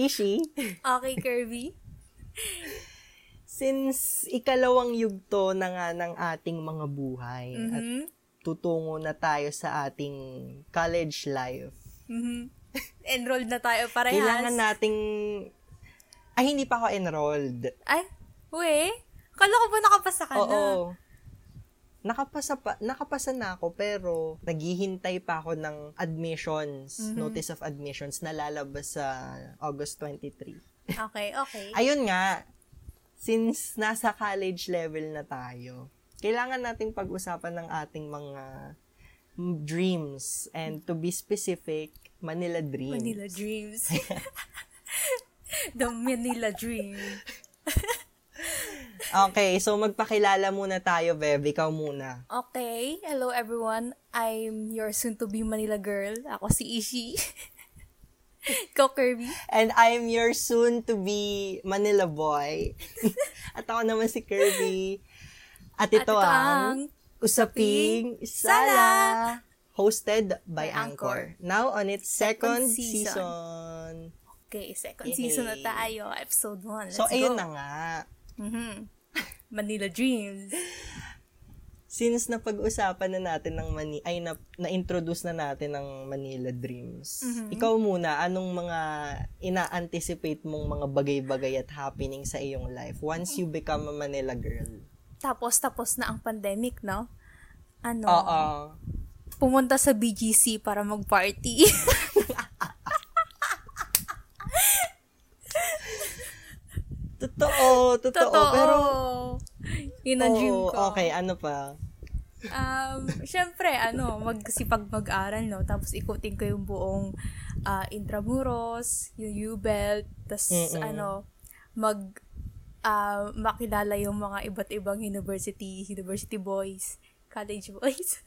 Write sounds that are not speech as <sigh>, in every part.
Ishi, Okay, Kirby. since ikalawang yugto na nga ng ating mga buhay at Mhm. tutungo na tayo sa ating college life, Mhm. Enrolled na tayo parehas. kailangan nating... Ay, hindi pa ako enrolled. Ay, we? Kala ko ba nakapasa ka na? Oo. Nakapasa, pa, nakapasa na ako pero naghihintay pa ako ng admissions, Mhm. notice of admissions na lalabas sa August 23. Okay, okay. <laughs> Ayun nga, since nasa college level na tayo, kailangan nating pag-usapan ng ating mga dreams and to be specific, Manila dreams. Manila Dreams. <laughs> The Manila Dream. <laughs> Okay, so magpakilala muna tayo, Bev. Ikaw muna. Okay, hello everyone. I'm your soon-to-be Manila girl. Ako si Ishi. <laughs> Ikaw, Kirby. And I'm your soon-to-be Manila boy. <laughs> At ako naman si Kirby. At ito, ito ang Usaping Sala. Sala. Hosted by, By Anchor. Anchor. Now on its second, Second season. season. Okay, second Yay. season na tayo. Episode 1. Let's So, go. ayun na nga. Mhm. <laughs> Manila Dreams. Since napag-usapan na natin ng Mani ay na, na-introduce na natin ng Manila Dreams. Mhm. Ikaw muna, anong mga ina-anticipate mong mga bagay-bagay at happening sa iyong life once you become a Manila girl? Tapos, tapos na ang pandemic, no? Ano? Oo. Pumunta sa BGC para mag-party. <laughs> Totoo, totoo. Totoo. Pero, Yun ang dream ko. okay, ano pa? Um, syempre, ano, magsipag mag-aral, no? Tapos ikutin ko yung buong ah, Intramuros, yung U-Belt, tas Mm-mm. ano, mag ah, makilala yung mga iba't ibang university, university boys, college boys.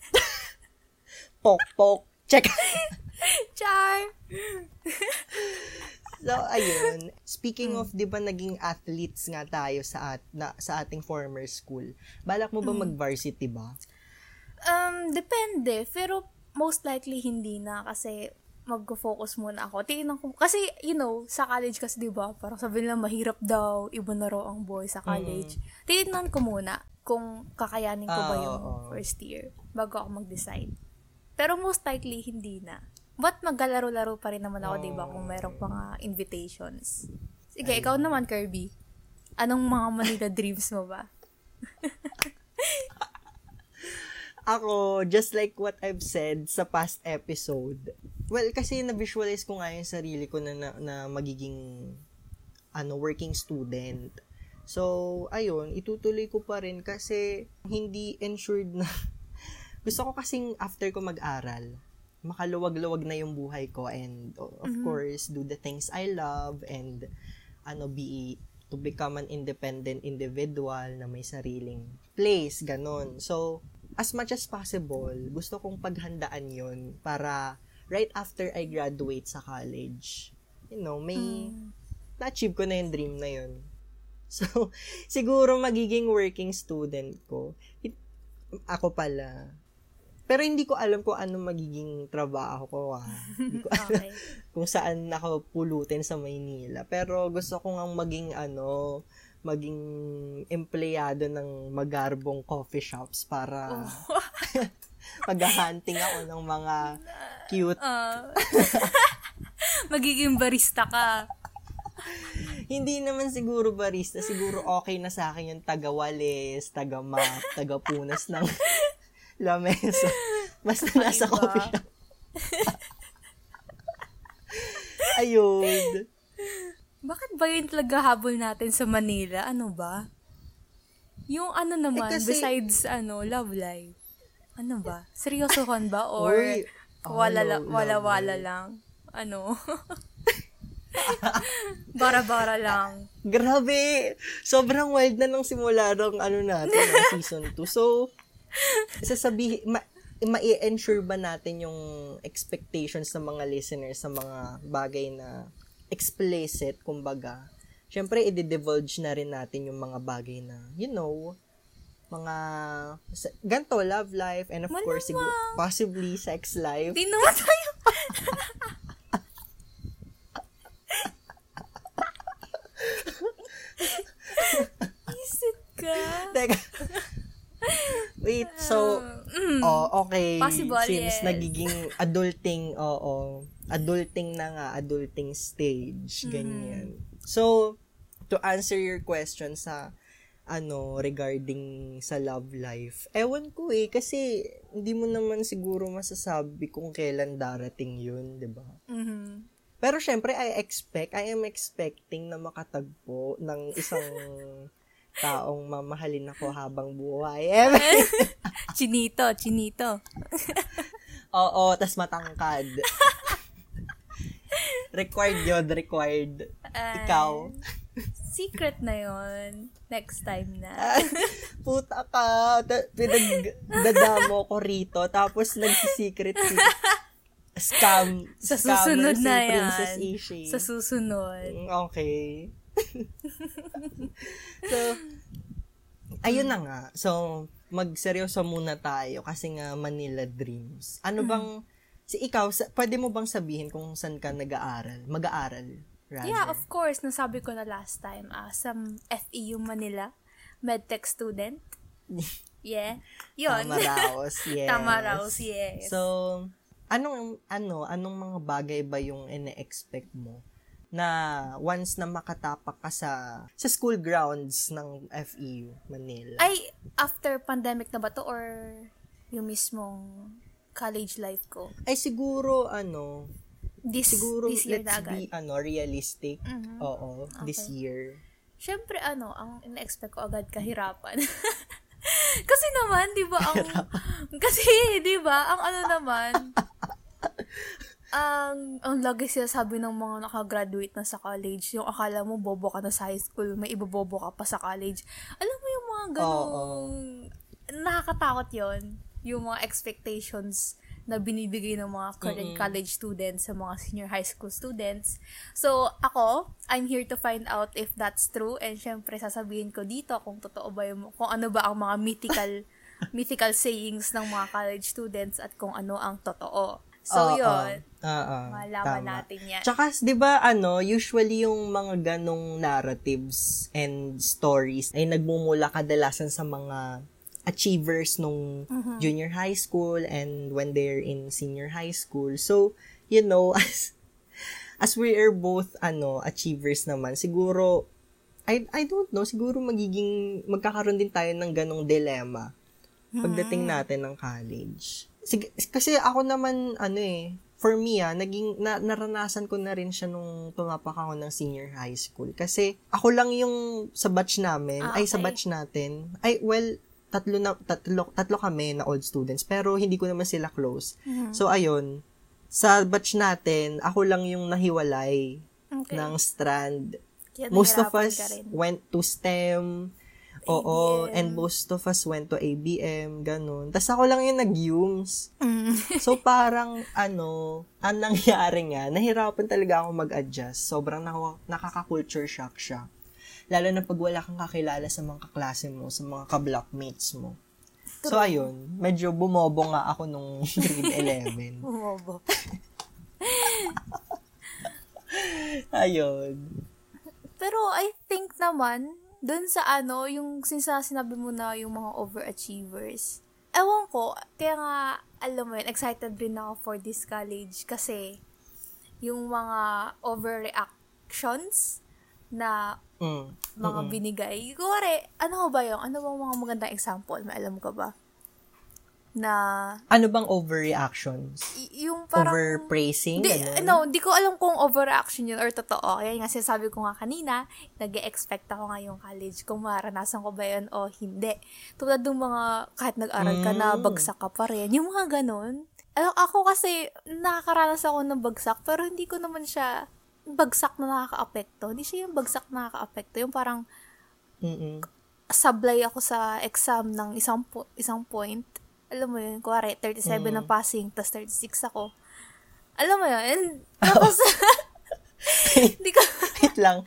Pok, pok. Check. <laughs> Char! <laughs> So, ayun. Speaking Hmm. of, di ba naging athletes nga tayo sa, at, na, sa ating former school. Balak mo ba Hmm. mag-varsity ba? Um, depende. Pero most likely hindi na kasi mag-focus muna ako. Tingnan ko, kasi, you know, sa college kasi, di ba, parang sabi nila mahirap daw, iba na raw ang boy sa college. Tingnan ko muna kung kakayanin ko ba Ah, yung oo. first year bago ako mag-decide. Pero most likely, hindi na. But maglalaro-laro pa rin naman ako, di ba, kung merong mga invitations. Sige, ikaw naman, Kirby. Anong mga Manila dreams mo ba? <laughs> Ako, just like what I've said sa past episode, well, kasi na-visualize ko nga yung sarili ko na, na, na magiging ano, working student. So, ayun, itutuloy ko pa rin kasi hindi ensured na <laughs> gusto ko kasing after ko mag-aral, makaluwag-luwag na yung buhay ko and of course, do the things I love and ano, be to become an independent individual na may sariling place, ganon. So, as much as possible, gusto kong paghandaan yon para right after I graduate sa college, you know, may na-achieve ko na yung dream na yun. <laughs> So, siguro magiging working student ko. It- ako pala. Pero hindi ko alam kung ano magiging trabaho ko, ha. Hindi ko <laughs> Okay. kung saan ako pulutin sa Maynila. Pero gusto ko nga maging ano, maging empleyado ng magarbong coffee shops para <laughs> mag-hunting ako ng mga cute. <laughs> Ah. magiging barista ka. Hindi naman siguro barista, siguro okay na sa akin yung taga-walis, taga-map, taga-punas ng <laughs> lamesa. <laughs> Basta nasa Iba. coffee shop. <laughs> Ayun. Bakit ba yun talaga habol natin sa Manila? Ano ba? Yung ano naman, Eh, kasi- besides ano, love life. Ano ba? Seryosohan ba? Or Uy, wala, ano, la, wala, lang? Ano? Bara-bara lang. Grabe! Sobrang wild na nung simula ng ano natin, ng season 2. So, sasabihin, ma- ma-ensure ba natin yung expectations ng mga listeners sa mga bagay na explicit, kumbaga, syempre, i-divulge na rin natin yung mga bagay na, you know, mga, ganto, love life, and of Malamang. course, siguro, possibly sex life. Di naman tayo. <laughs> Isip ka. Teka. Okay. Possible, Since yes. nagiging adulting, oo. Adulting na nga, adulting Mm-hmm. stage. Ganyan. So, to answer your question sa ano, regarding sa love life. Ewan ko eh, kasi hindi mo naman siguro masasabi kung kailan darating yun, di ba? Mhm. Pero syempre, I expect, I am expecting na makatagpo ng isang taong mamahalin ako habang buhay. <laughs> Chinito, chinito. <laughs> Oo, tas matangkad. <laughs> required yun, required. Ikaw. Secret na yon Next time na. Ay, puta ka. Da- Pinagdadamo ko rito. Tapos nagsisecret si scam. Sa susunod si na Princess yan. Ishi. Sa susunod. Mm, Okay. <laughs> so, ayun na nga. So, magseryoso muna tayo kasi nga Manila Dreams. Ano Mm. bang, si ikaw, sa, pwede mo bang sabihin kung saan ka nag-aaral? Mag-aaral, rather. Yeah, of course. Nasabi ko na last time. Ah, sa FEU Manila. Medtech student. <laughs> Yeah. Yun. Tama raos, <laughs> yes. Tama raos, yes. So, anong, ano, anong mga bagay ba yung ine-expect mo na once na makatapak ka sa sa school grounds ng FEU Manila? Ay, after pandemic na ba to or yung mismong college life ko? Ay siguro ano, This, siguro this year let's be ano realistic. Mhm. Oo, this Okay. year. Siyempre, ano, ang ina-expect ko agad kahirapan. <laughs> kasi naman, di ba, ang, <laughs> kasi, di ba, ang ano naman, <laughs> ang, ang lagi sinasabi ng mga nakagraduate na sa college, yung akala mo bobo ka na sa high school, may ibobobo ka pa sa college. Alam mo yung mga ganong, nakakatakot yon yung mga expectations na binibigay ng mga current college students sa mga senior high school students. So, ako, I'm here to find out if that's true and syempre sasabihin ko dito kung totoo ba yung, kung ano ba ang mga mythical <laughs> mythical sayings ng mga college students at kung ano ang totoo. So, Oo. yun. Oo. Malaman tama. natin yan. Tsaka, di ba, ano, usually yung mga ganong narratives and stories ay nagmumula kadalasan sa mga achievers nung Mm-hmm. junior high school and when they're in senior high school. So, you know, <laughs> as as we are both ano achievers naman, siguro I I don't know, siguro magiging magkakaroon din tayo ng ganong dilemma pagdating natin ng college. Sige, kasi ako naman ano eh, for me ah, naging na, naranasan ko na rin siya nung tumapak ako ng senior high school. Kasi ako lang yung sa batch namin, Ah, ay sa okay. batch natin. Ay well, tatlo na tatlo, tatlo kami na old students pero hindi ko naman sila close. Mm-hmm. So ayun, sa batch natin, ako lang yung nahiwalay Okay. ng strand. Kaya Most of us went to STEM. Oo, ABM. and most of us went to ABM, ganun. Tapos ako lang yung nag-UMS. Mm. So parang ano, ang nangyari nga, nahirapan talaga ako mag-adjust. Sobrang naka- nakaka-culture shock siya. Lalo na pag wala kang kakilala sa mga kaklase mo, sa mga ka-blockmates mo. So ayun, medyo bumobo nga ako nung <laughs> grade 11. Bumobo. ayun. Pero I think naman, dun sa ano, yung sinsa sinabi mo na yung mga overachievers. Ewan ko, kaya nga, alam mo yun, excited rin ako for this college kasi yung mga overreactions na Mm. mga binigay. Kuwari, ano ba yung, ano bang mga magandang example? May alam ka ba? Na, Ano bang overreactions? y- yung parang... Overpraising? Di, ganun? no, di ko alam kung overreaction yun or totoo. Kaya nga sinasabi ko nga kanina, nag expect ako ngayong college kung maranasan ko ba yun o hindi. Tulad ng mga, kahit nag-aral ka na, Mm. bagsak ka pa rin. Yung mga ganun. Ako kasi, nakakaranas ako ng bagsak, pero hindi ko naman siya bagsak na nakaka-apekto. Hindi siya yung bagsak na nakaka-apekto. Yung parang, Mm-mm. sablay ako sa exam ng isang po- isang point. Alam mo yun, kuwari, 37 Mm. na passing, tas 36 ako. Alam mo yun, and, <laughs> tapos, <laughs> hindi ko, Wait lang.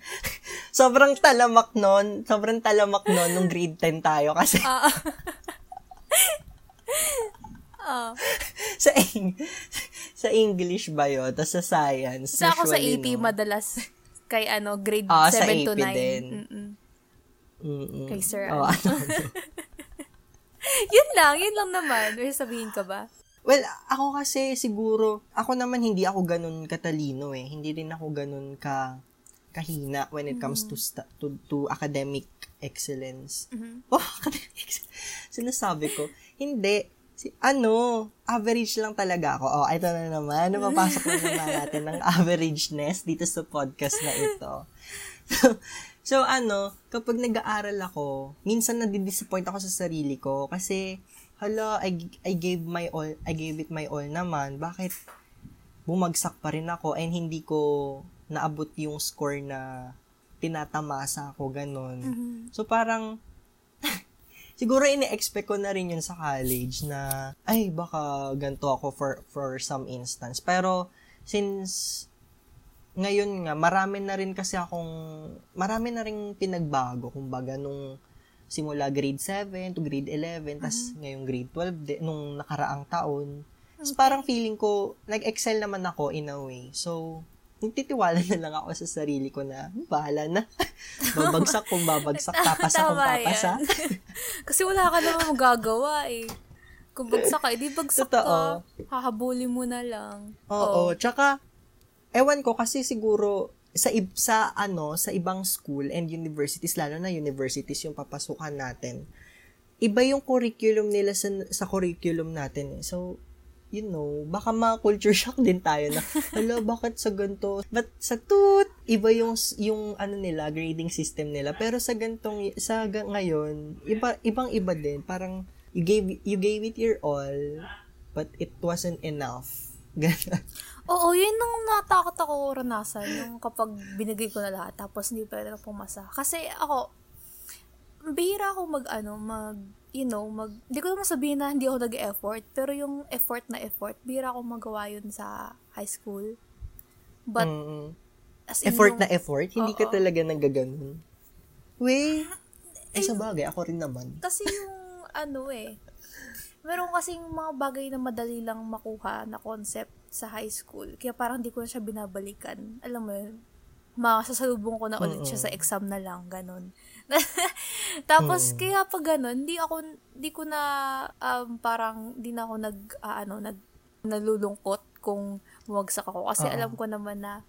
Sobrang talamak nun. Sobrang talamak nun nung grade 10 tayo kasi <laughs> ah, sa Eng- sa English ba yun? Tapos sa science. sa ako sa AP, no? madalas, kay ano, grade Ah, sa 7 to AP 9. din. Mm-mm. Mm-mm. Kay Sir Oh, ano. <laughs> yun lang, yun lang naman. May sabihin ka ba? Well, ako kasi siguro, ako naman hindi ako ganun katalino eh. Hindi rin ako ganun ka kahina when it comes to, sta- to to academic excellence. Oh, <laughs> academic excellence. Sinasabi ko, hindi. Si, ano, average lang talaga ako. Oh, ito na naman. <laughs> Napapasok na naman natin ng averageness dito sa podcast na ito. So, so ano, kapag nag-aaral ako, minsan nadidisappoint ako sa sarili ko kasi hala, I, I gave my all, I gave it my all naman. Bakit bumagsak pa rin ako and hindi ko naabot yung score na tinatamasa ako, ganun. So, parang, <laughs> siguro ini-expect ko na rin yun sa college na, ay, baka ganito ako for, for some instance. Pero, since, ngayon nga, marami na rin kasi akong, marami na rin pinagbago, kumbaga, nung simula grade 7 to grade 11, tas ngayong grade 12, di, nung nakaraang taon. Tapos parang feeling ko, nag-excel naman ako in a way. So, nagtitiwala na lang ako sa sarili ko na, "Hmm, bahala na. <laughs> babagsak kung babagsak, <laughs> papasa kung papasa. <laughs> Kasi wala ka naman magagawa eh. Kung bagsak ka, edi bagsak Totoo. ka. Hahabulin mo na lang. Oo, tsaka, ewan ko kasi siguro, sa sa ano sa ibang school and universities lalo na universities yung papasukan natin. Iba yung curriculum nila sa sa curriculum natin eh. so you know baka ma-culture shock din tayo na <laughs> hala bakit sa ganto? But sa tut iba yung yung ano nila grading system nila. Pero sa gantong sa ga- ngayon iba ibang iba din. Parang you gave you gave it your all but it wasn't enough. <laughs> Ganun. Oo, yun nung natakot ako ranasan, yung kapag binigay ko na lahat, tapos hindi pa rin pumasa. Kasi ako, bihira ako mag, ano, mag, you know, mag, hindi ko naman sabihin na hindi ako nag-effort, pero yung effort na effort, bihira ako magawa yun sa high school. But, Mm. as in, effort yung- na effort, hindi ka Oo. talaga nagaganon. Wey, eh sa bagay, ako rin naman. Kasi yung, ano eh, meron kasing mga bagay na madali lang makuha na concept sa high school. Kaya parang di ko na siya binabalikan. Alam mo yun? Masasalubong ko na ulit siya sa exam na lang, ganun. <laughs> Tapos, kaya pag ganun, di ako, di ko na, um, parang, di na ako nag, ah, ano, nag, nalulungkot kung bumagsak ako. Kasi Oo. alam ko naman na,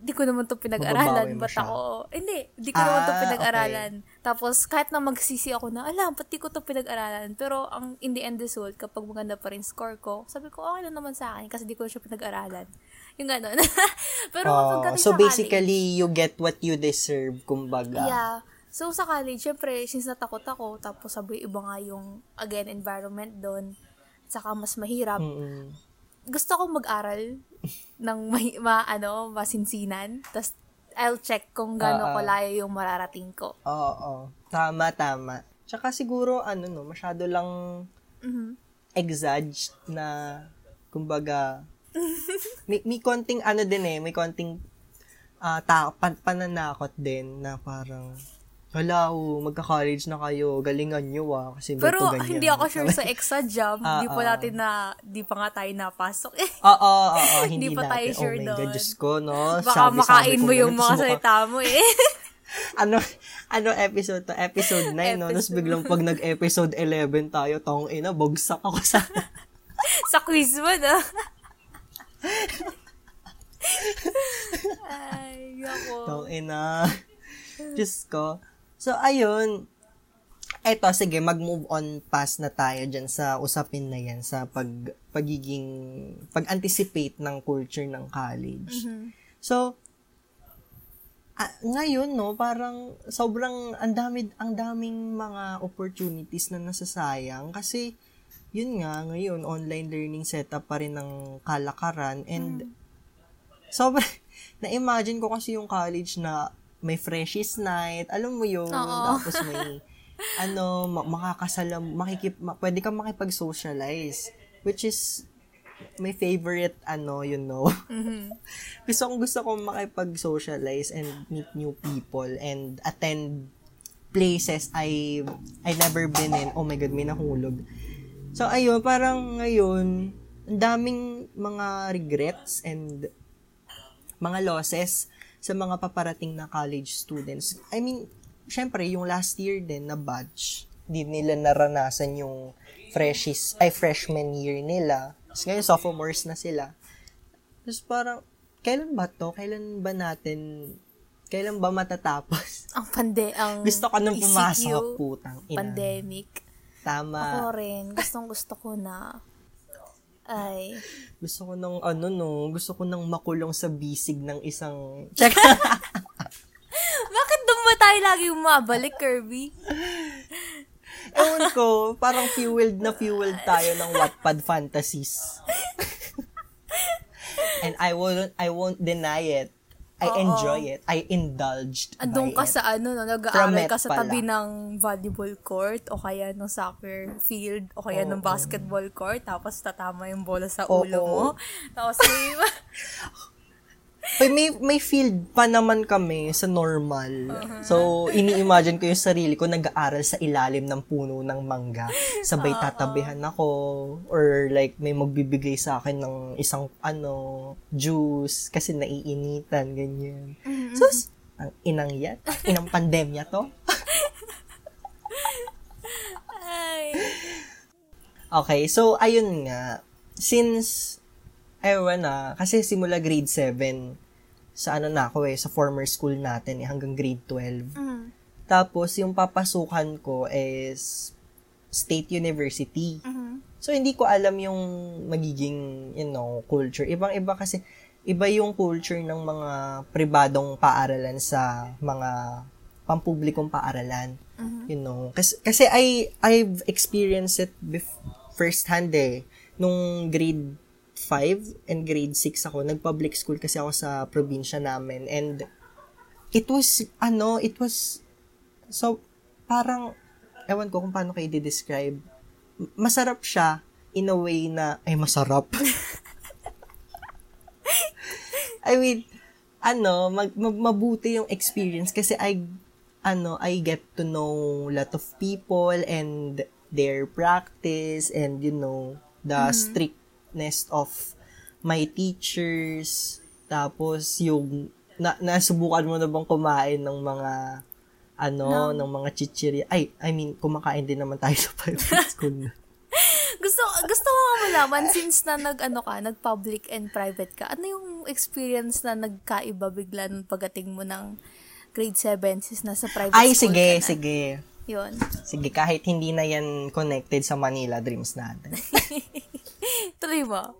di ko naman to pinag-aralan. Ba't ako, hindi, di ko naman to Ah, pinag-aralan. Tapos, kahit na magsisi ako na, alam, pati ko to pinag-aralan. Pero, ang in the end result, kapag maganda pa rin score ko, sabi ko, okay lang naman sa akin kasi di ko siya pinag-aralan. Yung gano'n. <laughs> Pero, Oh, so basically, you get what you deserve, kumbaga. Yeah. So, sa college, syempre, since natakot ako, tapos sabi iba nga yung, again, environment doon, saka mas mahirap, Mm-mm. gusto ko mag-aral ng may, ma, ano, masinsinan. Tapos, I'll check kung gaano Ah, ah. kalayo yung mararating ko. Oo, oo. Tama, tama. Tsaka siguro, ano no, masyado lang Mhm. exaged na, kumbaga, <laughs> may, may konting ano din eh, may konting ah ta- pan- pananakot din na parang, hala, oh, magka-college na kayo, galingan nyo ah, kasi Pero, ganyan. hindi ako sure sa exa jam. <laughs> Ah, Hindi pa ah. natin na, di pa nga tayo napasok eh. Oo, oo, oo, hindi, Hindi pa tayo sure oh my doon. God, Diyos ko, no? Baka Sabi-sabi makain ko mo yung mga <laughs> salita mo eh. <laughs> ano, ano episode to? Episode 9, no? Tapos Episode. biglang pag nag-episode 11 tayo, tong ina, bogsak ako sa... sa quiz mo, no? Ay, ako. tong ina. Diyos ko. So, ayun. Eto, sige, mag-move on past na tayo dyan sa usapin na yan, sa pag, pagiging, pag-anticipate ng culture ng college. So, ah, ngayon, no, parang sobrang ang dami, ang daming mga opportunities na nasasayang kasi yun nga, ngayon, online learning setup pa rin ng kalakaran and sobrang, <laughs> na-imagine ko kasi yung college na may freshies night, alam mo yun, Oo. tapos may, <laughs> ano, ma- makakasalam, makikip, ma- pwede kang makipag-socialize, which is my favorite, ano, you know. <laughs> gusto kong gusto kong makipag-socialize and meet new people and attend places I I never been in. Oh my God, may nahulog. So, ayun, parang ngayon, ang daming mga regrets and mga losses sa mga paparating na college students. I mean, syempre, yung last year din na batch, di nila naranasan yung freshies, ay freshman year nila. Tapos ngayon, sophomores na sila. Tapos parang, kailan ba to? Kailan ba natin, kailan ba matatapos? <laughs> Ang pande, ang Gusto ko nung ECQ, pumasok, putang ina. Pandemic. Tama. Ako rin. Gustong gusto ko na. Ay. Gusto ko nung, ano no, gusto ko nang makulong sa bisig ng isang, check, <laughs> Bakit doon ba tayo lagi umabalik, Kirby? ewan ko, parang fueled na fueled tayo ng Wattpad fantasies. <laughs> And I won't, I won't deny it. I Oo. enjoy it. I indulged Andun by ka it. sa ano, no, nag-aaral ka sa pala. tabi ng volleyball court o kaya ng soccer field o kaya ng Oo. basketball court tapos tatama yung bola sa Oo. ulo mo. Tapos may, <laughs> May, may, may field pa naman kami sa normal. Uh-huh. So, ini-imagine ko yung sarili ko nag-aaral sa ilalim ng puno ng mangga. Sabay tatabihan ako. Or like, may magbibigay sa akin ng isang, ano, juice. Kasi naiinitan, ganyan. Mm-hmm. Sus, ang inang yan. Inang pandemya to. <laughs> ay, Okay, so, ayun nga. Since, ewan na, kasi simula grade 7, sa ano na ako eh, sa former school natin eh, hanggang grade 12. mm, Tapos, yung papasukan ko is State University. mhm. So, hindi ko alam yung magiging, you know, culture. Ibang-iba kasi, iba yung culture ng mga pribadong paaralan sa mga pampublikong paaralan. Mhm. You know, kasi, kasi I, I've experienced it bef- firsthand eh. Nung grade 5 and grade 6 ako, nag-public school kasi ako sa probinsya namin. And, it was, ano, it was, so, parang, ewan ko kung paano kayo i-describe. M- Masarap siya in a way na, ay, masarap. <laughs> I mean, ano, mag, mag- mabuti yung experience kasi I, ano, I get to know a lot of people and their practice and, you know, the strictness of my teachers. Tapos, yung, na, nasubukan mo na bang kumain ng mga, ano, ng mga chichirya. Ay, I mean, kumakain din naman tayo <laughs> sa private <laughs> school. Gusto, gusto ko malaman, since na nag, ano ka, nag-public and private ka, ano yung experience na nagkaiba bigla nung pagating mo ng grade 7 since nasa private Ay, school sige, ka na? sige. Yun. Sige, kahit hindi na yan connected sa Manila Dreams natin. <laughs> Tuloy mo.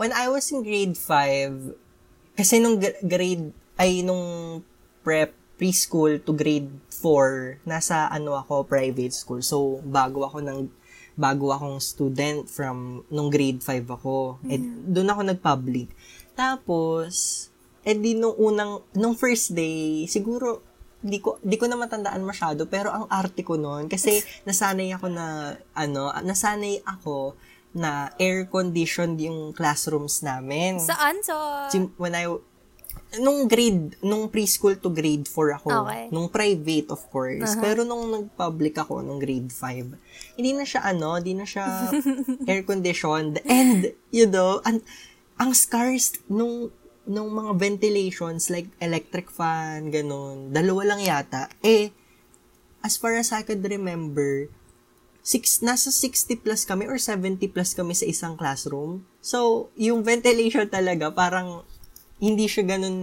When I was in grade 5, kasi nung gr- grade, ay nung prep, preschool to grade 4, nasa ano ako, private school. So, bago ako ng bago akong student from nung grade 5 ako. Eh, doon ako nag-public. Tapos, eh di nung unang, nung first day, siguro, di ko, di ko na matandaan masyado, pero ang arte ko noon, kasi <laughs> nasanay ako na, ano, nasanay ako na air-conditioned yung classrooms namin. Saan? Sa... Sim- when I, nung grade, nung preschool to grade 4 ako. Okay. Nung private, of course. Pero nung nag-public ako, nung grade 5, hindi na siya ano, hindi na siya <laughs> air-conditioned. And, you know, ang, ang scarce nung nung mga ventilations like electric fan, ganun, dalawa lang yata. Eh, as far as I could remember, six, nasa 60 plus kami or 70 plus kami sa isang classroom. So, yung ventilation talaga, parang hindi siya ganun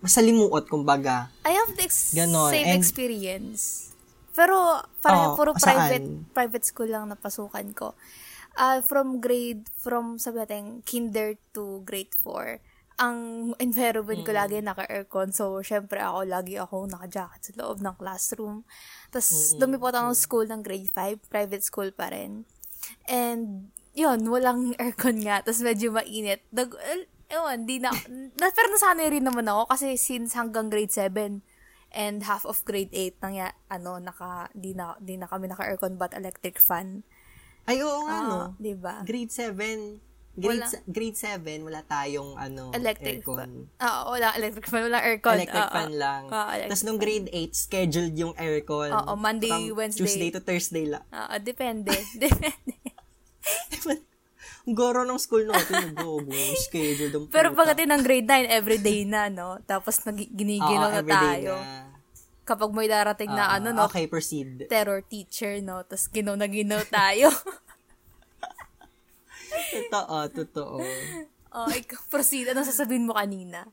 masalimuot, kumbaga. I have the ex- same And- experience. Pero, pareho, Oh, puro saan? private, private school lang napasukan ko. Ah, from grade, from sabi natin, kinder to grade 4, ang environment ko lagi naka-aircon. So, syempre ako, lagi ako naka-jacket sa loob ng classroom. Tapos, lumipot ako ng school ng grade 5, private school pa rin. And, yun, walang <laughs> aircon nga. Tapos, medyo mainit. Eh, ewan, di na, <laughs> na, pero nasanay rin naman ako kasi since hanggang grade 7 and half of grade 8 nang ya, ano, naka, di na, di na kami naka-aircon but electric fan. Ay, oo nga, no? Ah, di ba? Grade 7, grade, Wala. grade 7, wala tayong, ano, Electric aircon. fan. Oo, wala electric fan, wala aircon. Electric Oo. fan lang. Electric Tapos nung grade 8, scheduled yung aircon. Oo, Monday, From Wednesday. Tuesday to Thursday lang. Oo, depende. <laughs> depende. <laughs> Goro ng school natin, go, go, scheduled ang Pero pagdating ng grade 9, everyday na, no? Tapos nag- giniginaw Oo, na tayo. na. kapag may darating na Ah, ano, no, Okay, proceed. terror teacher, no, tas ginaw na ginaw tayo. <laughs> Totoo, totoo. oh, ikaw, proceed. Ano sasabihin mo kanina?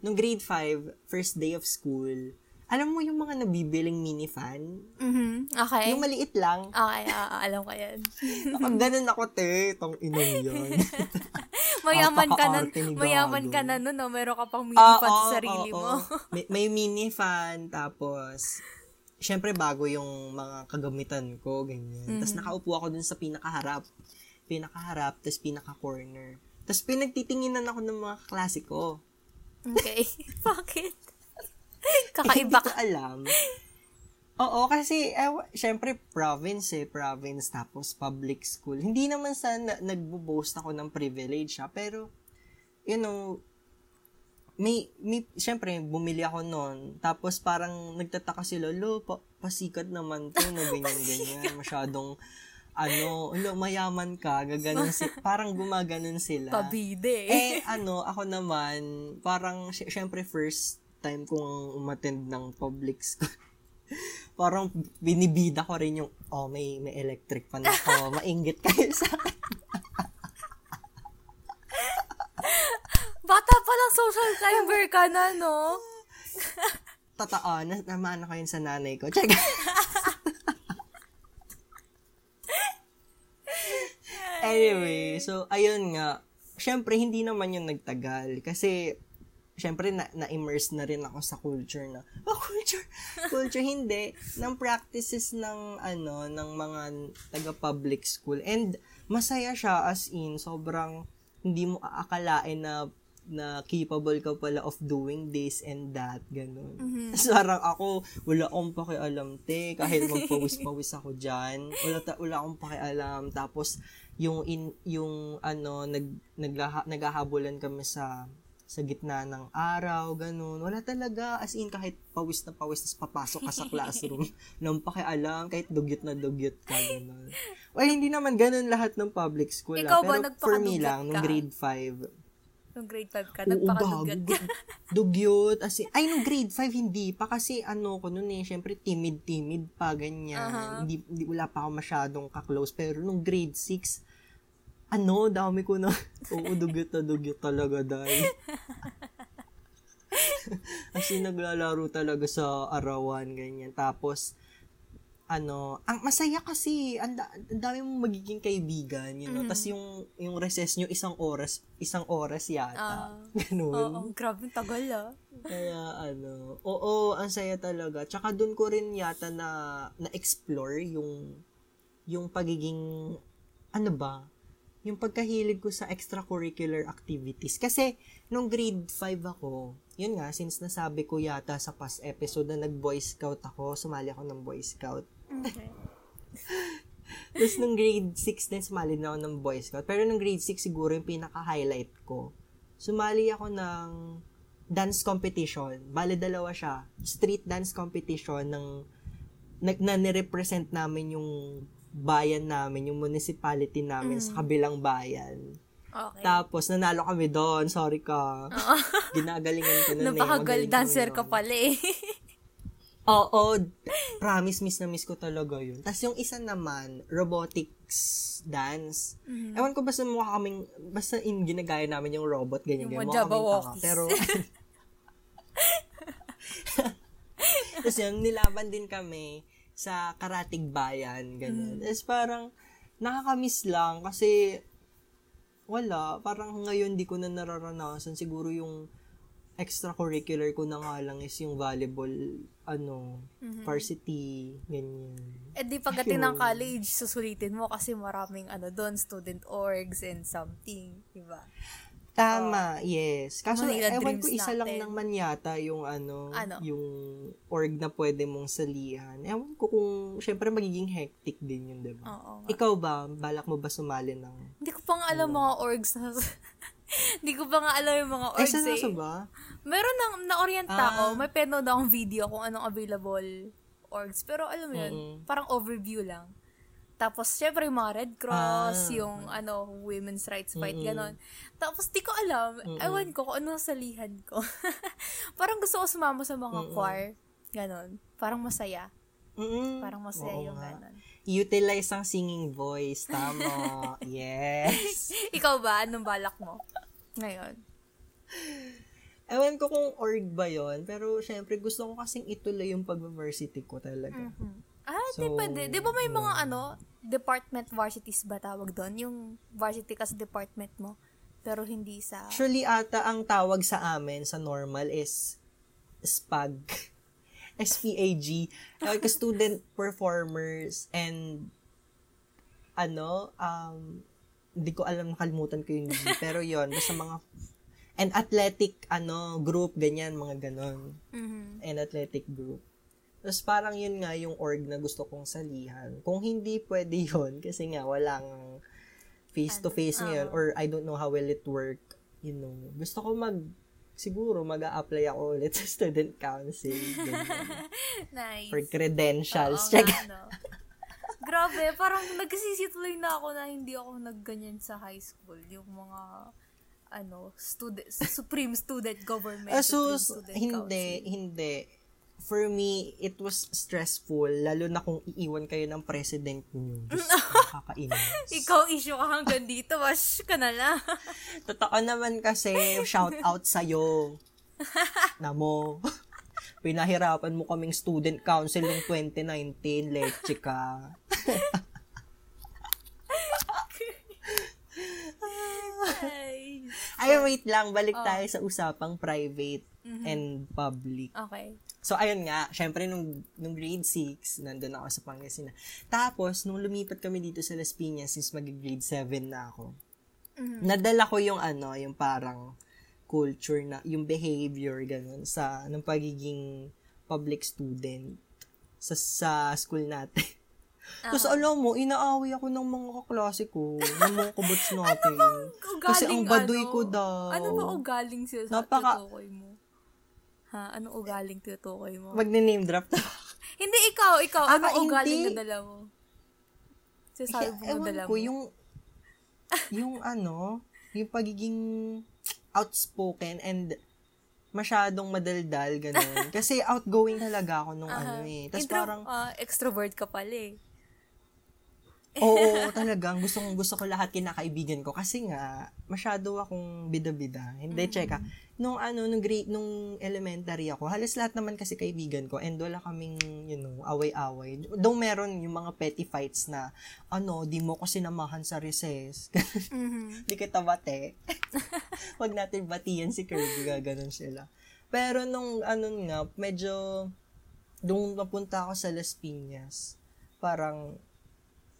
Nung grade 5, first day of school, alam mo yung mga nabibiling minifan? Mhm. Okay. Yung maliit lang. Okay, ah, alam ko yan. Pag ganun ako, te, itong inom yun. <laughs> mayaman ka na, mayaman ka na nun, no? Meron ka pang Ah, mini-fan sa oo, sarili oo, mo. oo. <laughs> May, may mini fan, tapos, syempre bago yung mga kagamitan ko, ganyan. Mm-hmm. Tapos nakaupo ako dun sa pinakaharap. Pinakaharap, tapos pinaka-corner. Tapos pinagtitinginan ako ng mga klase ko. Okay. <laughs> Bakit? <laughs> Eh, Kakaiba ka. alam. Oo, kasi, eh, syempre, province eh, province, tapos public school. Hindi naman sa na, nagbo-boast ako ng privilege, ha, pero, you know, may, may, syempre, bumili ako noon. Tapos parang nagtataka sila, lo, pa, pasikat naman to, na <laughs> ganyan-ganyan. Masyadong, ano, lo, mayaman ka, gaganon si, <laughs> parang gumaganon sila. Pabide. Eh, ano, ako naman, parang, sy- syempre, first time kong umattend ng public school. <laughs> parang binibida ko rin yung, oh, may, may electric fan ako, <laughs> mainggit kayo sa akin. Bata pa lang social climber ka na, no? Totoo, na, naman ako yun sa nanay ko. Check. Anyway, so, ayun nga. Syempre, hindi naman yun nagtagal. Kasi, syempre, na, na-immerse na rin ako sa culture na, oh, culture, culture, hindi, ng practices ng, ano, ng mga taga-public school. And, masaya siya as in, sobrang, hindi mo aakalain na na capable ka pala of doing this and that, ganun. So, parang ako, wala akong pakialam, te, kahit magpawis-pawis ako dyan, wala, ta- wala akong pakialam. Tapos, yung, in, yung, ano, nag, naglaha, naghahabulan kami sa, sa gitna ng araw, ganun. Wala talaga, as in, kahit pawis na pawis, tapos papasok ka sa <laughs> classroom, nang pakialam, kahit dugyot na dugyot ka, ganun. Well, hindi naman ganun lahat ng public school. Ikaw ah. ba, Pero for me lang, nung grade 5, Nung grade 5 ka, nagpakadugyot ka. <laughs> Dugyot. As in, ay, nung grade 5, hindi pa. Kasi, ano ko noon eh, syempre, timid-timid pa, ganyan. Aha. Hindi, hindi, wala pa ako masyadong ka-close. Pero, nung grade 6, ano, dami ko na, <laughs> oo, dugyot na dugyot talaga, dahil. <laughs> As in, naglalaro talaga sa arawan, ganyan. Tapos, ano, ang masaya kasi, ang, da- ang dami mong magiging kaibigan, you know. Tapos yung, yung recess nyo, isang oras, isang oras yata. Ah. <laughs> Ganun. Oo, grabe, tagal ah. Kaya ano, oo, ang saya talaga. Tsaka doon ko rin yata na na-explore yung yung pagiging ano ba? Yung pagkahilig ko sa extracurricular activities. Kasi nung grade 5 ako, yun nga, since nasabi ko yata sa past episode na nag-boy scout ako, sumali ako ng boy scout. Okay. <laughs> Tapos nung grade 6 din, sumali na ako ng Boy Scout. Pero nung grade 6 siguro yung pinaka-highlight ko, sumali ako ng dance competition. Bale, dalawa siya. Street dance competition ng na, na nirepresent namin yung bayan namin, yung municipality namin sa kabilang bayan. Okay. Tapos, nanalo kami doon. Sorry ka. <laughs> Ginagalingan ko eh. Napaka-girl dancer ka pala eh. <laughs> Oo, promise, miss na miss ko talaga yun. Tapos yung isa naman, robotics dance. Mm-hmm. Ewan ko basta mukha kaming, basta in ginagaya namin yung robot, ganyan, Yung ganyan. Mukha kaming tanga. Pero, <laughs> tapos yun, nilaban din kami sa Karatig Bayan, ganyan. Mm. Tapos parang, nakakamiss lang kasi, wala, parang ngayon di ko na nararanasan. Siguro yung extracurricular ko na nga lang is yung volleyball, ano, Mm-hmm. varsity, ganyan. eh di pagdating ng college, susulitin mo kasi maraming ano doon, student orgs and something, diba? Tama, yes. Kaso, Manila ewan ko, isa lang natin. naman yata yung ano, Ano? yung org na pwede mong salihan. Ewan ko kung, syempre magiging hectic din yun, diba? Oo nga. Ikaw ba, balak mo ba sumali ng... Hindi ko pa nga alam mga orgs na <laughs> Hindi ko pa nga alam yung mga orgs saan eh. ba? Meron nang na-orienta Ah. ako. May penood akong video kung anong available orgs. Pero alam mo yun, Mm-mm. parang overview lang. Tapos, syempre, yung mga Red Cross, Ah. yung, ano, women's rights fight, Mm-mm. ganon. Tapos, di ko alam, ewan ko kung ano salihan ko. <laughs> parang gusto ko sumama sa mga choir. Ganon. Parang masaya. Mm-mm. Parang masaya Oo yung nga. ganon. Utilize ang singing voice. Tama. <laughs> yes. <laughs> Ikaw ba? Anong balak mo? Ngayon. Ewan ko kung org ba yon pero syempre gusto ko kasing ituloy yung pag-varsity ko talaga. Ah, di So, pwede. Di ba may mga ano, department varsities ba tawag doon? Yung varsity ka sa department mo, pero hindi sa... Actually, ata ang tawag sa amin sa normal is SPAG. S-P-A-G. Like, student performers and ano, um, hindi ko alam, nakalimutan ko yung G. <laughs> Pero yon basta mga and athletic ano group ganyan mga ganon Mhm. and athletic group tapos parang yun nga yung org na gusto kong salihan kung hindi pwede <laughs> yun kasi nga walang face to face ngayon or I don't know how will it work you know gusto ko mag siguro mag apply ako ulit sa student council <laughs> Nice. for credentials Oo check nga, no. Grabe, parang nagkasisituloy na ako na hindi ako nagganyan sa high school. Yung mga, ano, student, Supreme Student Government. Ah, so, Student hindi, Council. hindi. For me, it was stressful, lalo na kung iiwan kayo ng president niyo. Ko, <laughs> Nakakainis. Ikaw issue ka hanggang dito, wash ka na lang. <laughs> Totoo naman kasi, shout out sa'yo. <laughs> Namo. Pinahirapan mo kaming student council ng 2019, leche ka. Ay. Wait lang, balik tayo sa usapang private and public. Okay. So, ayun nga, syempre, nung, nung grade 6, nandun ako sa Pangasinan. Tapos, nung lumipat kami dito sa Las Piñas, since mag-grade 7 na ako, nadala ko yung ano, yung parang culture na, yung behavior, ganun, sa, ng pagiging public student sa, sa school natin. <laughs> Tapos, alam mo, inaaway ako ng mga kaklase ko, ng mga <laughs> kabots natin. Kasi ang Ugaling baduy ano? ko daw. Ano ba ugaling siya sa Napaka- tutukoy mo? Ha? Anong ugaling tutukoy mo? Magne-name drop na. <laughs> hindi, ikaw, ikaw. Ah, Anong ugaling hindi. na dala mo? Sasabi mo na Ewan dala ko, mo. yung, yung <laughs> ano, yung pagiging outspoken and masyadong madaldal, ganun. <laughs> Kasi outgoing talaga ako nung ano eh. Tapos Intro- parang, ah, extrovert ka pala eh. Oo, <laughs> talagang gusto kong gusto ko lahat kinakaibigan ko kasi nga masyado akong bida-bida. Hindi cheka. Nung ano nung grade nung elementary ako, halos lahat naman kasi kaibigan ko and wala kaming you know, away-away. Though meron yung mga petty fights na ano, di mo ko sinamahan sa recess. <laughs> Mhm. Di kita bate. <laughs> Wag natin batiyan si Kirby, gaganon sila. Pero nung ano nga, medyo nung napunta ako sa Las Piñas, parang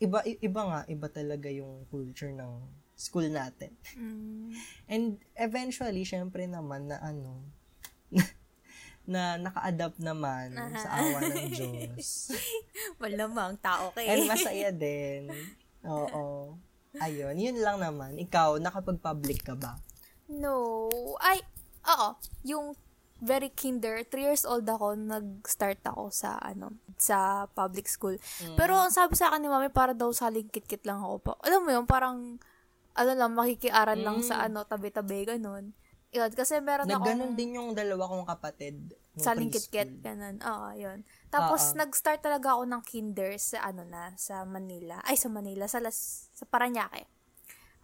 iba iba nga, iba talaga yung culture ng school natin. Mm. And eventually, syempre naman na ano, <laughs> na naka-adapt naman sa awa ng Diyos. <laughs> Malamang, tao ka And eh. masaya din. Oo. Ayun, yun lang naman. Ikaw, nakapag-public ka ba? No. Ay, oo. Yung very kinder, 3 years old ako, nag-start ako sa, ano, sa public school. Pero, ang sabi sa akin ni mami, para daw sa kit-kit lang ako pa. Alam mo yun, parang, ano lang, makikiaral lang sa, ano, tabi-tabi, ganun. Yun, kasi meron ako Nagganon din yung dalawa kong kapatid. nung sa preschool. kit-kit, ganun. Oo, yun. Tapos, Oo. nag-start talaga ako ng kinder sa, ano na, sa Manila. Ay, sa Manila, sa, Las, sa Paranaque.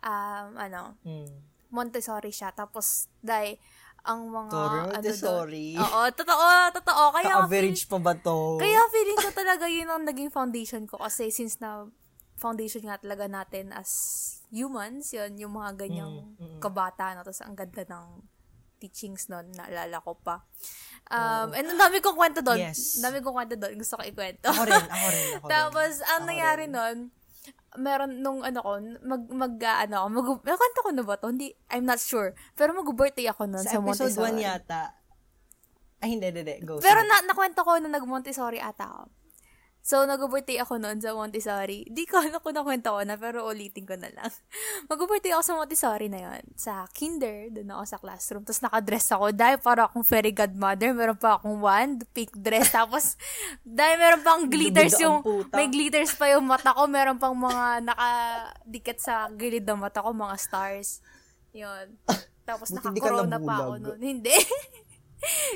Um, ano, Mm. Montessori siya. Tapos, dahil, ang mga, Toro, ano Montessori. doon- Oo, totoo, totoo. Kaya, Ka-average pa ba to? kaya feeling ko talaga yun ang naging foundation ko. Kasi since na, foundation nga talaga natin as humans, yun, yung mga ganyang kabata na. Tapos, ang ganda ng teachings nun, naalala ko pa. Um, and ang dami kong kwento doon. Yes. Ang dami kong kwento doon. Gusto ko ikwento. Ako rin, ako rin, ako <laughs> rin. Tapos, ang Ako nangyari rin. nun, meron nung ano ko, mag, mag, ah, ano ako, mag, nakwento ko na ba to? Hindi, I'm not sure. Pero mag-birthday ako nun Sa sa, episode Montessori. 1 yata. Ay, hindi, hindi, hindi. Go. Pero na, nakwento ko nung nag-Montessori ata ako. So, nag-birthday ako noon sa Montessori. Di ko alam kung nakwento ko na, pero ulitin ko na lang. <laughs> Mag-birthday ako sa Montessori na yon Sa kinder, doon ako sa classroom. Tapos nakadress ako. Dahil para akong fairy godmother, meron pa akong wand, pink dress. Tapos, <laughs> dahil meron pang glitters yung, may glitters pa yung mata ko. Meron pang mga nakadikit sa gilid ng mata ko, mga stars. Yon Tapos naka-corona pa ako noon. Hindi. <laughs>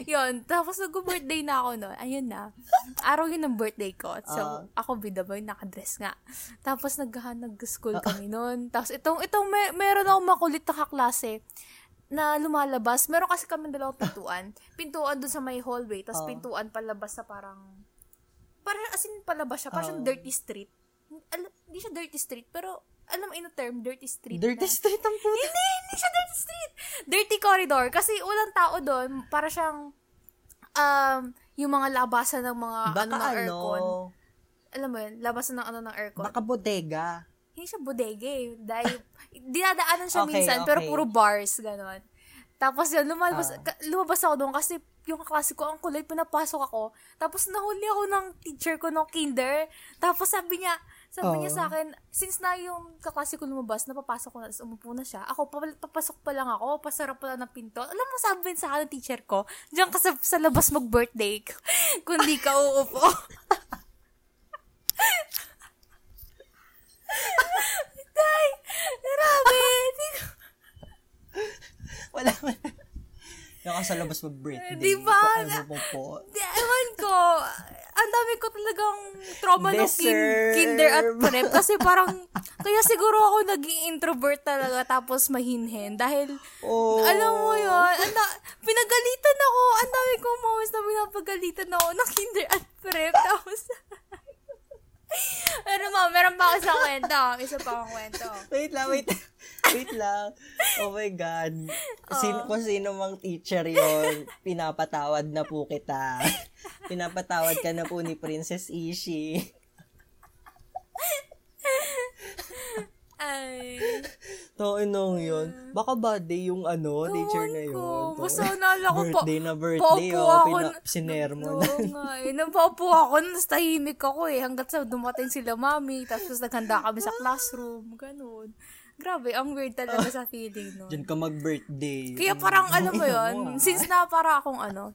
yun, tapos nag-birthday na ako no. Ayun na. Araw yun ng birthday ko. So, Ah. ako bida boy, nakadress nga. Tapos nag nag-school kami noon. Tapos itong, itong may, meron akong makulit na kaklase na lumalabas. Meron kasi kami dalawang pintuan. Pintuan dun sa may hallway. Tapos Ah. pintuan palabas sa parang, parang as in palabas siya. Parang Ah. dirty street. Hindi siya dirty street, pero alam mo, in a term, dirty street. Dirty na. street ang puta. Hindi, hindi siya dirty street. Dirty corridor. Kasi walang tao doon. Para siyang, um, yung mga labasan ng mga, ano, Baka ng ano, aircon. Alam mo yun, labasan ng ano ng aircon. baka bodega. Hindi siya bodega eh. Dahil, <laughs> dinadaanan siya <laughs> Okay, minsan, pero okay. puro bars, ganon. Tapos yun, lumabas, Ah. ka- lumabas ako doon kasi yung kaklase ko, ang kulay, pinapasok ako. Tapos nahuli ako ng teacher ko ng kinder. Tapos sabi niya, sabi niya Oh. sa akin, since na yung kaklase ko lumabas, napapasok ko na, tapos umupo na siya. Ako, pa- papasok pa lang ako, pasarap pa lang ng pinto. Alam mo, sabi sa akin ng teacher ko, diyan ka sa, sa labas mag-birthday, <laughs> kundi ka uupo. <laughs> Day, grabe. <laughs> Wala man. Yung ka sa labas mag-birthday. Di ba? Kung ano po po. Di, ewan ko. Ang dami ko talagang trauma ng kin- Deserve. kinder at prep. Kasi parang, kaya siguro ako naging introvert talaga tapos mahinhin. Dahil, Oh. alam mo yun, anda, pinagalitan ako. Ang dami kong moments na pinapagalitan ako ng kinder at prep. Tapos, pero ma, meron pa ako sa kwento. Isa pa akong kwento. Wait lang, wait. Wait lang. Oh my God. Sino, kung sino mang teacher yon pinapatawad na po kita. Pinapatawad ka na po ni Princess Ishi. Ay. To, inong yun. Baka bad yung ano, teacher na yun. ko. To, Basta naalala ko pa. birthday na birthday, paupo oh. Pina, na- sinermo na. Oo nga eh. Ako, nas tahimik ako eh. Hanggat sa dumating sila mami, tapos naghanda kami sa classroom. Ganun. Grabe, ang weird talaga sa feeling nun. Diyan ka mag-birthday. Kaya parang, Ang alam mo yun, ah. since na para akong ano,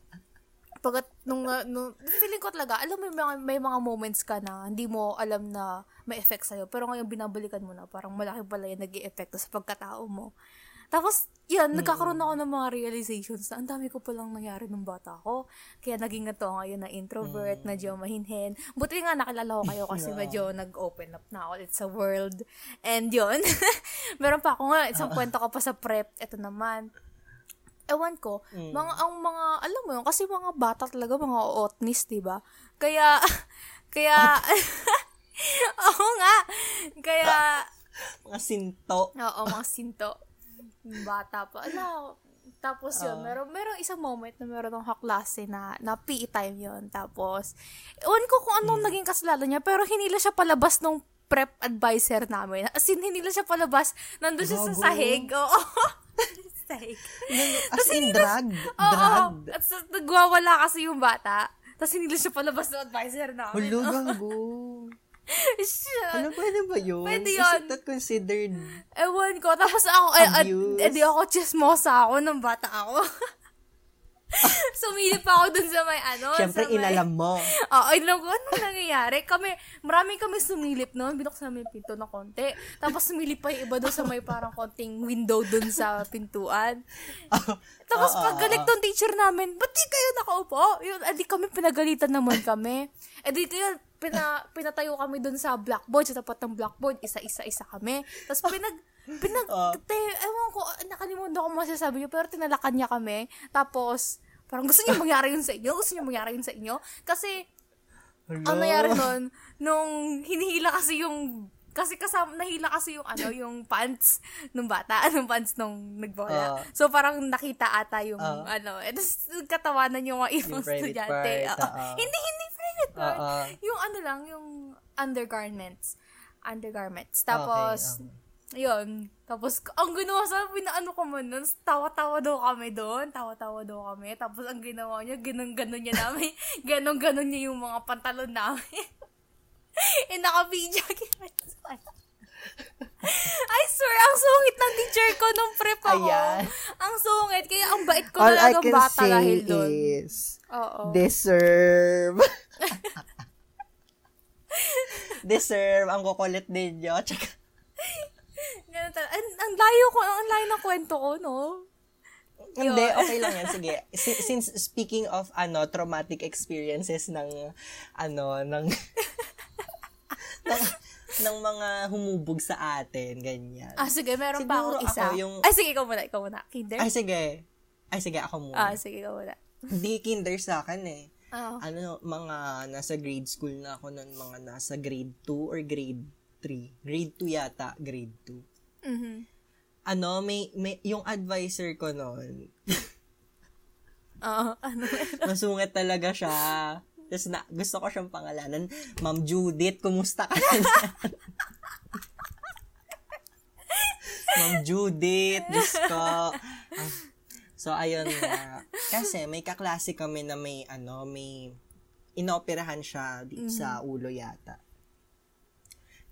pag nung, nung, feeling ko talaga, alam mo, may mga, may mga moments ka na hindi mo alam na may effect sa'yo. Pero ngayon, binabalikan mo na, parang malaki pala yung nag epekto sa pagkatao mo. Tapos, yan, nagkakaroon ako ng mga realizations na ang dami ko palang nangyari nung bata ko. Kaya naging ito ngayon na introvert, medyo mahinhin. Buti nga nakilala ko kayo kasi <laughs> medyo nag-open up na ako ulit sa world. And yun, <laughs> meron pa ako nga, isang kwento ko pa sa prep. Ito naman, ewan ko, mga ang mga alam mo yun kasi mga bata talaga mga otnis, 'di ba? Kaya <laughs> kaya <laughs> Oo nga. Kaya <laughs> Mga sinto. oo, mga sinto. Bata pa. Ano, tapos yun, meron, meron isang moment na meron ng kaklase na, na PE time yun. Tapos, ewan ko kung anong naging kasalanan niya, pero hinila siya palabas nung prep advisor namin. As in, hinila siya palabas. Nandun siya sa Gago. sahig. Oo. <laughs> sahig. As in, drag. Oo. Drag. At so, nagwawala kasi yung bata. Tapos hinila siya palabas ng advisor namin. Hulo, gago. <laughs> Siya. Ano, pwede ba yun? Pwede Is yun. it that considered Ewan ko. Tapos ako, eh, ad, Abuse. edi ako chismosa ako nung bata ako. <laughs> Sumilip ako dun sa may ano. Siyempre, may... inalam mo. <laughs> Oo, inalam ko, anong nangyayari? Kami, marami kami sumilip noon. Binuksan namin yung pinto na konti. Tapos sumilip pa yung iba doon sa may parang konting window doon sa pintuan. Tapos Oo, pag galit tong teacher namin, ba't di kayo nakaupo? Yun, edi kami pinagalitan naman kami. Edi kaya pina, pinatayo kami dun sa blackboard, sa tapat ng blackboard, isa-isa-isa kami. Tapos pinag, pinag, Oo. <laughs> te, ewan ko, nakalimutan ko masasabi niyo, pero tinalakan niya kami. Tapos, parang gusto niya mangyari yun sa inyo, gusto niya mangyari yun sa inyo. Kasi, Hulo. ang nangyari nun, nung hinihila kasi yung kasi kasama, nahila kasi yung ano, yung pants nung bata, <laughs> anong pants nung nagbola. Ah. so, parang nakita ata yung, Ah. ano, eh, tapos katawanan yung mga ibang estudyante. part, Oo. ah. Hindi, hindi ah. Yung ano lang, yung undergarments. Undergarments. Tapos, Okay, yun. Tapos, ang ginawa sa pinaano ko man nun, tawa-tawa daw kami doon. Tawa-tawa daw kami. Tapos, ang ginawa niya, ganun-ganun niya namin. <laughs> Ganun-ganun niya yung mga pantalon namin. <laughs> eh, naka-video. I swear, ang sungit ng teacher ko nung prep ako. Ayan. Ang sungit. Kaya ang bait ko All I talagang can bata say dahil doon. is, Oo. deserve. <laughs> deserve ang kukulit ninyo. <laughs> Tsaka, Ganun talaga. Ang, ang layo ko, ang layo ng kwento ko, no? Hindi, okay lang yan. <laughs> Sige. Si- Since speaking of ano traumatic experiences ng ano ng ng, ng mga humubog sa atin, ganyan. Ah, sige, meron pa Siguro akong isa. ako yung- Ay, sige, ikaw muna, ikaw muna. Kinder? Ay, sige. Ay, sige, ako muna. ah, sige, ikaw muna. Hindi kinder sa akin eh. Ah, Ano, mga nasa grade school na ako noon, mga nasa grade 2 or grade 3. Grade 2 yata, grade 2. mhm. Ano, may, may, yung advisor ko noon, Oo, ano? <laughs> masungit talaga siya. Tapos na, gusto ko siyang pangalanan, Ma'am Judith, kumusta ka na <laughs> Ma'am Judith, Diyos ko. Ah, So, ayun nga. Kasi may kaklase kami na may, ano, may inoperahan siya di- sa ulo yata.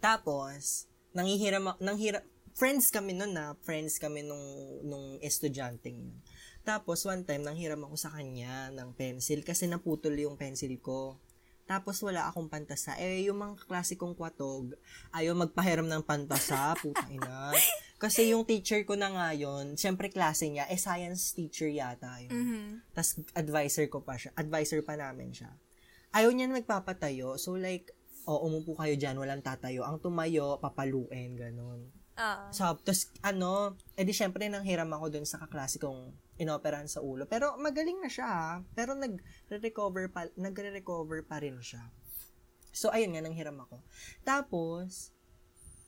Tapos, nanghihiram, ako- nanghira, friends kami nun na, friends kami nung, nung estudyanteng yun. Tapos, one time, nanghiram ako sa kanya ng pencil kasi naputol yung pencil ko. Tapos, wala akong pantasa. Eh, yung mga klasikong kwatog, ayaw magpahiram ng pantasa, puta ina. Kasi yung teacher ko na nga yun, syempre klase niya, eh, science teacher yata yun. Mhm. Tapos, advisor ko pa siya. Advisor pa namin siya. Ayaw niya na magpapatayo. So, like, o, umupo kayo dyan, walang tatayo. Ang tumayo, papaluin, ganun. Ah. So, tapos, ano, edi syempre, nang hiram ako dun sa kaklase kong inoperahan sa ulo. Pero, magaling na siya, ha? Pero, nag-recover pa, nagre-recover pa rin siya. So, ayun nga, nang hiram ako. Tapos,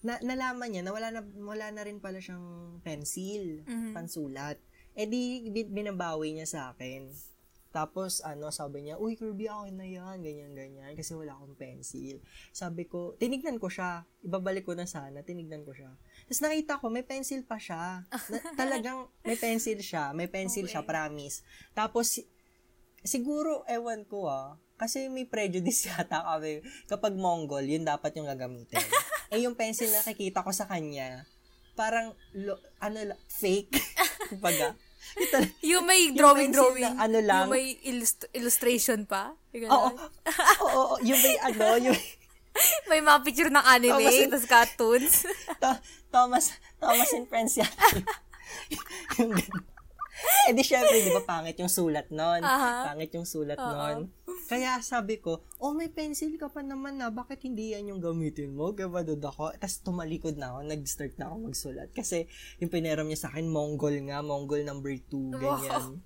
na, nalaman niya na wala na, wala na rin pala siyang pencil, Mhm. pansulat. Eh di, bi- binabawi niya sa akin. Tapos, ano, sabi niya, uy, Kirby, akin na yan, ganyan, ganyan, kasi wala akong pencil. Sabi ko, tinignan ko siya, ibabalik ko na sana, tinignan ko siya. Tapos nakita ko, may pencil pa siya. Na, <laughs> talagang, may pencil siya, may pencil siya, Okay. promise. Tapos, si- siguro, ewan ko ah, kasi may prejudice <laughs> yata kami. Kapag Mongol, yun dapat yung gagamitin. Eh, yung pencil na nakikita ko sa kanya, parang, lo, ano, fake. <laughs> Kumbaga. Yung tal- Yung may Yung drawing, ano lang. Yung may illust- illustration pa. Yung Oo, ganun. oo, oo, yung may ano, yung, <laughs> May mga picture ng anime, Thomas and- tapos cartoons. <laughs> To- Thomas, Thomas and Friends yata. yung ganun. Eh di syempre, di ba, pangit yung sulat nun. Aha. Pangit yung sulat Oo. nun. Kaya sabi ko, oh, may pencil ka pa naman na, bakit hindi yan yung gamitin mo? Kaya badod ako. Tapos tumalikod na ako, nag-start na ako magsulat. Kasi yung pineram niya sa akin, Mongol nga, Mongol number 2, ganyan.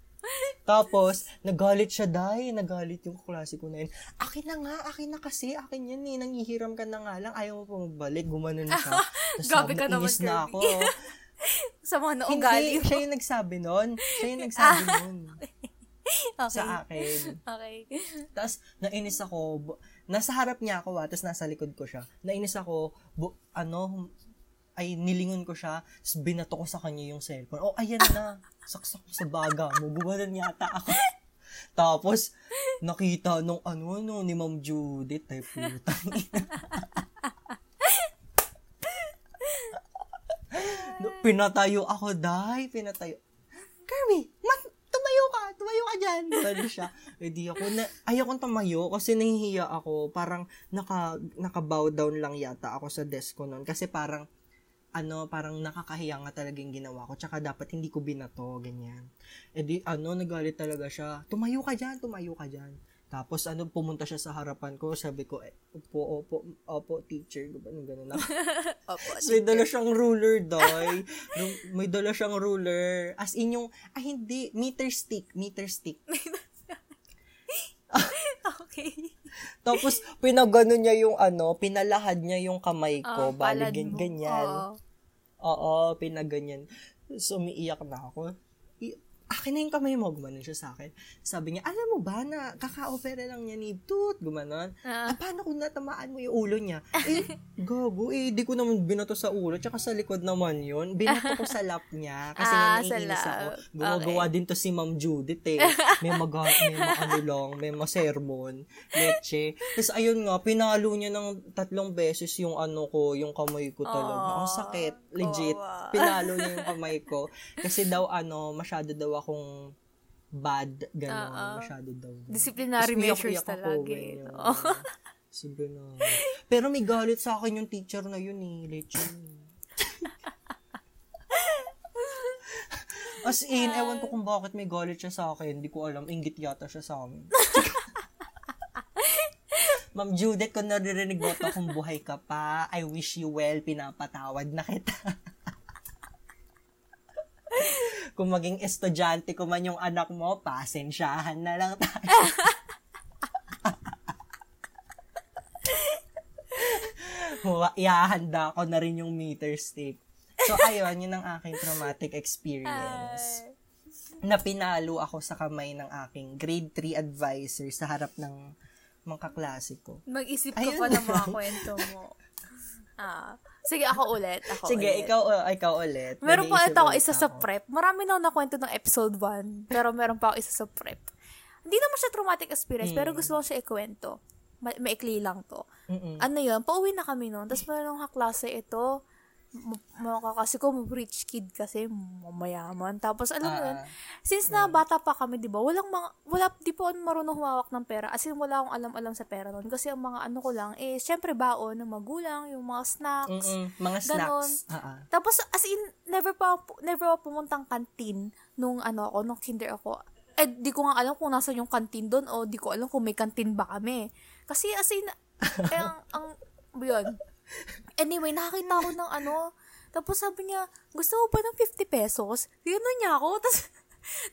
Tapos, nagalit siya, dahil nagalit yung klase ko na yun. Akin na nga, akin na kasi, akin yan eh, nangihiram ka na nga lang, ayaw mo pa magbalik, gumanon siya. <laughs> Tapos sabi, ka naman, inis na ako. Sa mga Hindi, naugali mo. siya yung nagsabi nun. Siya yung nagsabi nun Okay. sa akin. Okay. Tapos, nainis ako. bu- Nasa harap niya ako, ah, tapos nasa likod ko siya. Nainis ako, bu- ano, ay nilingon ko siya, tapos binato ko sa kanya yung cellphone. Oh, ayan na. <laughs> Saksak ko sa baga mo. Yata ako. Tapos, nakita nung ano, no, ni Ma'am Judith, ay putang <laughs> ina. No, pinatayo ako, dai, pinatayo. Kirby, mat, tumayo ka, tumayo ka dyan. Bali siya. <laughs> Eh di ako, na, ayaw tumayo kasi nahihiya ako. Parang naka, naka-bow down lang yata ako sa desk ko noon. Kasi parang, ano, parang nakakahiya nga talaga yung ginawa ko. Tsaka dapat hindi ko binato, ganyan. Eh di, ano, nagalit talaga siya. Tumayo ka dyan, tumayo ka dyan. Tapos, ano, pumunta siya sa harapan ko. Sabi ko, eh, opo, opo, opo, teacher. Ganun, ganun <laughs> ako. Opo. So, <laughs> may dala siyang ruler, doy. May dala siyang ruler. As in yung, ay hindi, meter stick, meter stick. <laughs> Okay. Tapos, pinagano niya yung ano, pinalahad niya yung kamay Ah, ko. bali, palad gan- mo. ganyan. Oo. Oo, pinaganyan. So, umiiyak na ako. Akin na yung kamay mo, gumanon siya sa akin. Sabi niya, alam mo ba na kaka-opera lang niya ni Tut, gumanon. Ah. Ah, paano kung natamaan mo yung ulo niya? Eh, <laughs> gago, eh, di ko naman binato sa ulo, tsaka sa likod naman yun. Binato ko sa lap niya, kasi Ah, naiinis ako. Gumagawa din to si Ma'am Judith eh. <laughs> May mag may maano lang, may masermon, leche. Tapos ayun nga, pinalo niya ng tatlong beses yung ano ko, yung kamay ko talaga. Ang Aw, sakit, legit. kawawa. Pinalo niya yung kamay ko. Kasi daw ano, masyado daw akong bad, gano'n. Oo. Masyado daw. Disciplinary Tapos measures talaga. eh. Oo. <laughs> Sabi na. Pero may galit sa akin yung teacher na yun eh. Leche. <laughs> As in, ewan ko kung bakit may galit siya sa akin. Hindi ko alam. Ingit yata siya sa amin. <laughs> Ma'am Judith, kung naririnig mo to, kung buhay ka pa, I wish you well. Pinapatawad na kita. Kung maging estudyante ko man yung anak mo, pasensyahan na lang tayo. <laughs> Iahanda ko na rin yung meter stick. So, ayun, yun ang aking traumatic experience. Na pinalo ako sa kamay ng aking grade 3 advisor sa harap ng mga kaklase ko. Mag-isip ka Ayun pa ng mga kwento mo. <laughs> Ah. Sige, ako ulit. Ako Sige, ulit. ikaw, uh, ikaw ulit. Meron pa ito ako isa sa prep. Marami na ako nakwento ng episode 1. Pero meron pa ako isa sa prep. Hindi naman siya traumatic experience, pero gusto ko siya ikwento. Ma- maikli lang to. Mm-mm. Ano yun, pauwi na kami noon. Tapos meron ng kaklase ito, m- mga kakasi ko, rich kid kasi, mayaman. Tapos, alam mo yun, Ah. since na bata pa kami, di ba, walang mga, wala, di po ako marunong humawak ng pera. As in, wala akong alam-alam sa pera noon. Kasi ang mga ano ko lang, eh, syempre baon ng magulang, yung mga snacks. Mm-mm. Mga Ganon. snacks. Ah, ah. Tapos, as in, never pa, never ako pumuntang kantin nung ano ako, nung kinder ako. Eh, di ko nga alam kung nasa yung kantin doon o di ko alam kung may kantin ba kami. Kasi as in, <laughs> eh, ang, ang, yun. Anyway, nakakita ako ng ano, tapos sabi niya, gusto mo ba ng 50 pesos? Tinanong niya ako, <laughs> tapos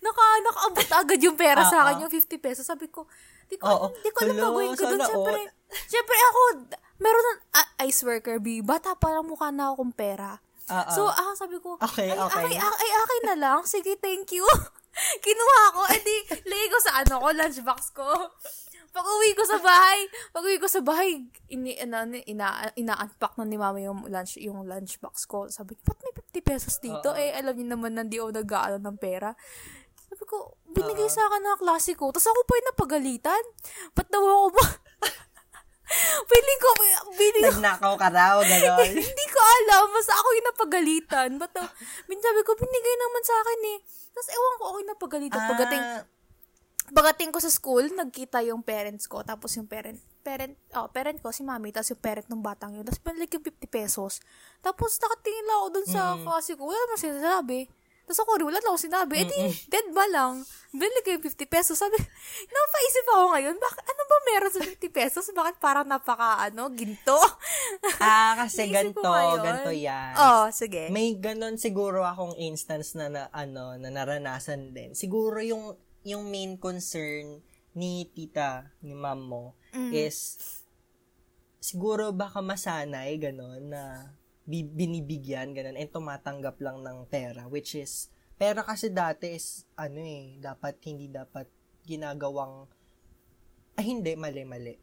naka, nakaabot agad yung pera sa Ah, akin, ah. yung 50 pesos. Sabi ko, di ko, Oo. di ko alam Hello, gagawin ko doon. Siyempre, <laughs> siyempre ako, meron ng ah, ice worker, B. Bata pa lang mukha na akong pera. Ah, ah. So, ah, sabi ko, Okay, ay, okay. Ay, ay, ay, akin na lang. Sige, thank you. <laughs> Kinuha ko. Eh di, lagay ko sa ano ko, lunchbox ko. Pag uwi ko sa bahay, pag uwi ko sa bahay, ini, ano, ina, ina-unpack na ni mama yung lunch, yung lunchbox ko. Sabi niya, ba't may 50 pesos dito? Oo. Eh, alam niyo naman na di ako nag ng pera. Sabi ko, binigay sa akin ng klase ko. Tapos ako pa yung napagalitan. Ba't daw ako ba? <laughs> Feeling ko, feeling ko, Nagnakaw ka raw, gano'n. <laughs> hindi ko alam. Basta ako yung napagalitan. Ba't uh, sabi ko, binigay naman sa akin eh. Tapos ewan ko, ako yung napagalitan. Ah, pagdating ko sa school, nagkita yung parents ko. Tapos yung parent, parent, oh, parent ko, si mami, tapos yung parent ng batang yun. Tapos pinalik yung 50 pesos. Tapos nakatingin lang ako dun sa Mm. klase ko. Wala naman sinasabi. Tapos ako rin, wala lang ako sinabi. Eh di, dead ba lang? Binili ko yung 50 pesos. Sabi, <laughs> napaisip ako ngayon, bakit, ano ba meron sa 50 pesos? Bakit parang napaka, ano, ginto? ah, <laughs> kasi ganto, ganto yan. oh, sige. May ganon siguro akong instance na, na ano na naranasan din. Siguro yung yung main concern ni tita, ni mom mo Mm. is siguro baka masanay ganon na bi- binibigyan ganon and tumatanggap lang ng pera which is pera kasi dati is ano eh dapat hindi dapat ginagawang ay hindi mali mali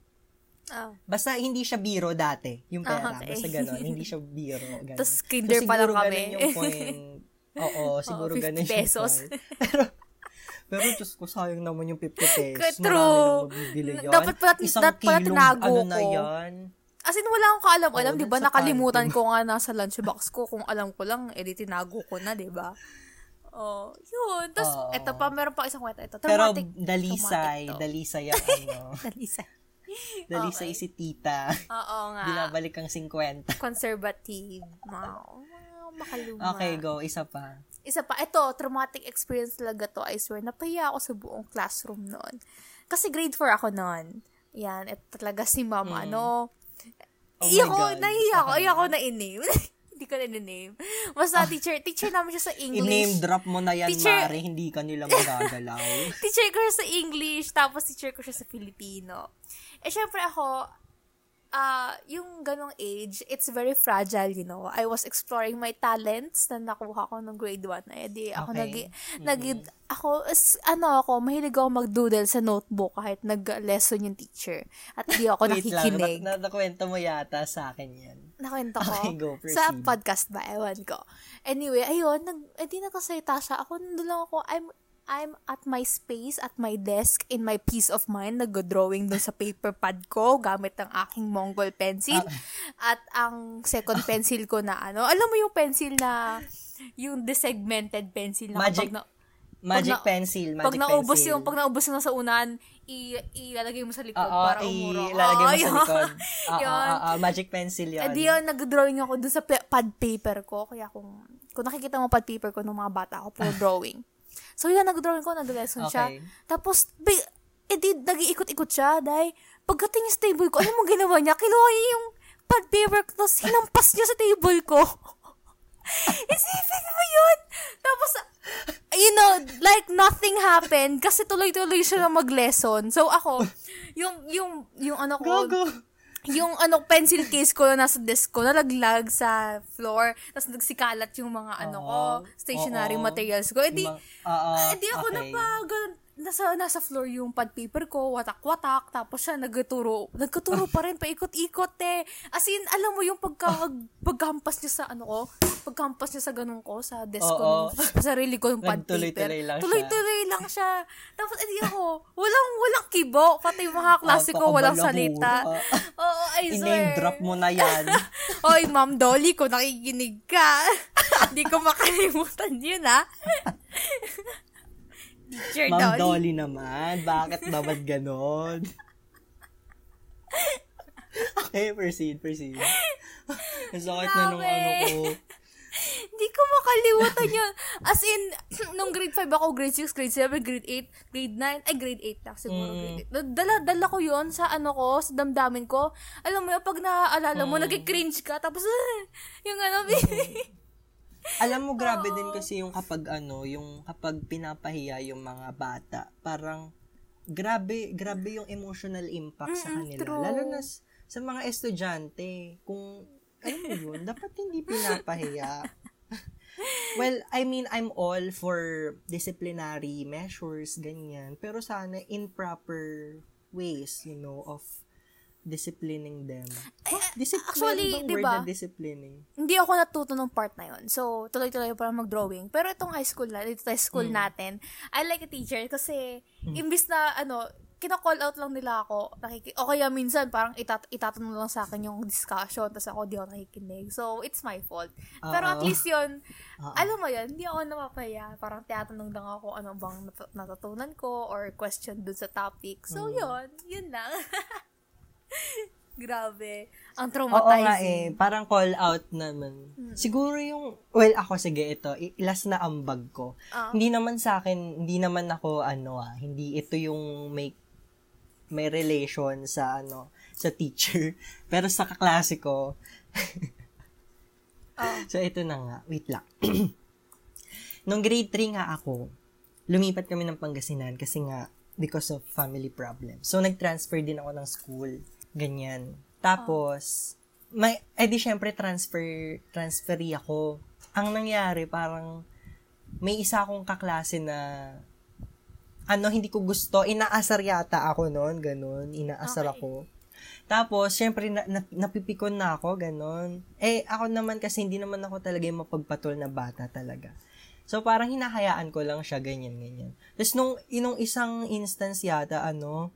Oh. Basta hindi siya biro dati, yung Ah, pera. okay. Basta gano'n, hindi siya biro. <laughs> Ganun. Tas kinder pa lang kami. yung point. Oo, <laughs> siguro 50 ganun pesos. yung point. <laughs> Pero, pero Diyos ko, sayang naman yung 50 pesos. True. Marami yan. Dapat pala- Isang dapat pala tinago ano na ko. yan. As in, wala akong kaalam-alam, Oo, di ba? Nakalimutan ko nga nasa lunchbox ko. Kung alam ko lang, edi tinago ko na, di ba? Oh, yun. Tapos, Oo. eto pa, meron pa isang kwento. Ito, Pero traumatic. dalisay, traumatic to. dalisay ang <laughs> ano. Dalisay. Dalisay Okay. si tita. Oo nga. Binabalik ang 50. Conservative. Wow. Wow, makaluma. Okay, go. Isa pa. Isa pa, ito, traumatic experience talaga to, I swear. Napahiya ako sa buong classroom noon. Kasi grade 4 ako noon. Yan, ito talaga si mama, Mm. ano. Oh iyak ko, nahiya ako, iyak ko na in-name. <laughs> Hindi ko na in-name. Basta teacher, teacher namin siya sa I-name <laughs> English. drop mo na yan, Teacher- Mari. Hindi ka nila magagalaw. <laughs> teacher ko siya sa English, tapos teacher ko siya sa Filipino. Eh, syempre ako, ah yung ganong age, it's very fragile, you know. I was exploring my talents na nakuha ko nung grade 1. Eh, di ako Okay. nag, nag, ako, is, ano ako, mahilig ako mag-doodle sa notebook kahit nag-lesson yung teacher. At di ako <laughs> Wait lang, nakikinig. na, nakwento mo yata sa akin yan. Nakwento ko. Okay, go, sa podcast ba? Ewan ko. Anyway, ayun, nag, edi nakasalita siya. Ako, nandun lang ako, I'm, I'm at my space, at my desk, in my peace of mind, nag-drawing dun sa paper pad ko, gamit ang aking Mongol pencil. Ah. At ang second <laughs> pencil ko na ano, alam mo yung pencil na, yung desegmented pencil na Magic na, Magic na- pencil, magic pag naubos pencil. yung, pag naubos na sa unan, i- ilalagay mo sa likod Oo, para umuro. ilalagay mo Oo, sa <laughs> likod. Oo, Yun. oo, oo, magic pencil yun. Di yun, nag-drawing ako dun sa pa- pad paper ko. Kaya kung, kung nakikita mo pad paper ko nung mga bata ako, puro <laughs> drawing. So yun, nag-drawing ko, nag-lesson siya. Okay. Tapos, bi- eh di, nag-iikot-ikot siya. Dahil, pagdating sa table ko, alam mo ginawa niya? Kinuha niya yung pad paper ko, tapos hinampas niya sa table ko. <laughs> Isipin mo yun! Tapos, you know, like nothing happened kasi tuloy-tuloy siya na mag-lesson. So ako, yung, yung, yung ano ko, Gago. Yung ano pencil case ko na nasa desk ko nalaglag sa floor tapos nagsikalat yung mga ano ko stationary Oo. materials ko edi Ma- oo, edi ako okay. na pa ganun- nasa nasa floor yung pad paper ko watak-watak tapos siya nagtuturo nagtuturo pa rin paikot-ikot eh as in alam mo yung pagka pagkampas niya sa ano ko pagkampas niya sa ganun ko sa desk ko sa sarili ko yung pad paper Nagtuloy-tuloy lang siya. tuloy-tuloy lang siya tapos edi ako walang walang kibo pati yung mga klase ko walang salita <laughs> Oo, I swear. Drop mo na yan. <laughs> Oy, Ma'am Dolly, kung nakikinig ka, <laughs> hindi ko makalimutan yun, ha? Teacher Ma'am Dolly. Dolly naman. Bakit ba ba't ganon? okay, proceed, proceed. Ang sakit na nung ano ko. Hindi ko makalimutan yun. As in, nung grade 5 ako, grade 6, grade 7, grade 8, grade 9, ay grade 8 na siguro, Mm. grade 8. Dala, dala ko yun sa ano ko, sa damdamin ko. Alam mo yun, pag naaalala mo, Mm. nag-cringe ka, tapos, <laughs> yung ano, <laughs> Alam mo, grabe din kasi yung kapag ano, yung kapag pinapahiya yung mga bata, parang grabe, grabe yung emotional impact sa Mm-mm, kanila. true. Lalo na sa mga estudyante, kung, alam mo yun, <laughs> dapat hindi pinapahiya. <laughs> well, I mean, I'm all for disciplinary measures, ganyan. Pero sana in proper ways, you know, of disciplining them. Huh? Discipline, actually, di word ba? na disciplining? hindi ako natuto ng part na yun. So, tuloy-tuloy pa mag-drawing. Pero itong high school na, dito sa school Mm. natin, I like a teacher kasi, imbis na, ano, kina-call out lang nila ako, nakiki- o kaya minsan, parang itat itatanong lang sa akin yung discussion, tapos ako di ako nakikinig. So, it's my fault. Pero at least yun, <laughs> Oo. alam mo yun, hindi ako napapaya. Parang tinatanong lang ako ano bang nat- natutunan ko or question dun sa topic. So, Mm. yun. Yun lang. <laughs> <laughs> Grabe. Ang Oo traumatizing. nga eh, parang call out naman. Siguro yung, well, ako sige ito, i- last na ambag ko. Ah. Hindi naman sa akin, hindi naman ako ano ah, hindi ito yung may may relation sa ano, sa teacher. <laughs> Pero sa kaklase ko, <laughs> Ah. so ito na nga, wait lang. <clears throat> Nung grade 3 nga ako, lumipat kami ng Pangasinan kasi nga because of family problems. So nag-transfer din ako ng school, ganyan. Tapos may eh di syempre transfer transferi ako. Ang nangyari parang may isa akong kaklase na ano, hindi ko gusto. Inaasar yata ako noon, ganun. Inaasar Okay. ako. Tapos, syempre, na, na, napipikon na ako, ganun. Eh, ako naman kasi hindi naman ako talaga yung mapagpatol na bata talaga. So, parang hinahayaan ko lang siya, ganyan, ganyan. Tapos, nung, inong isang instance yata, ano,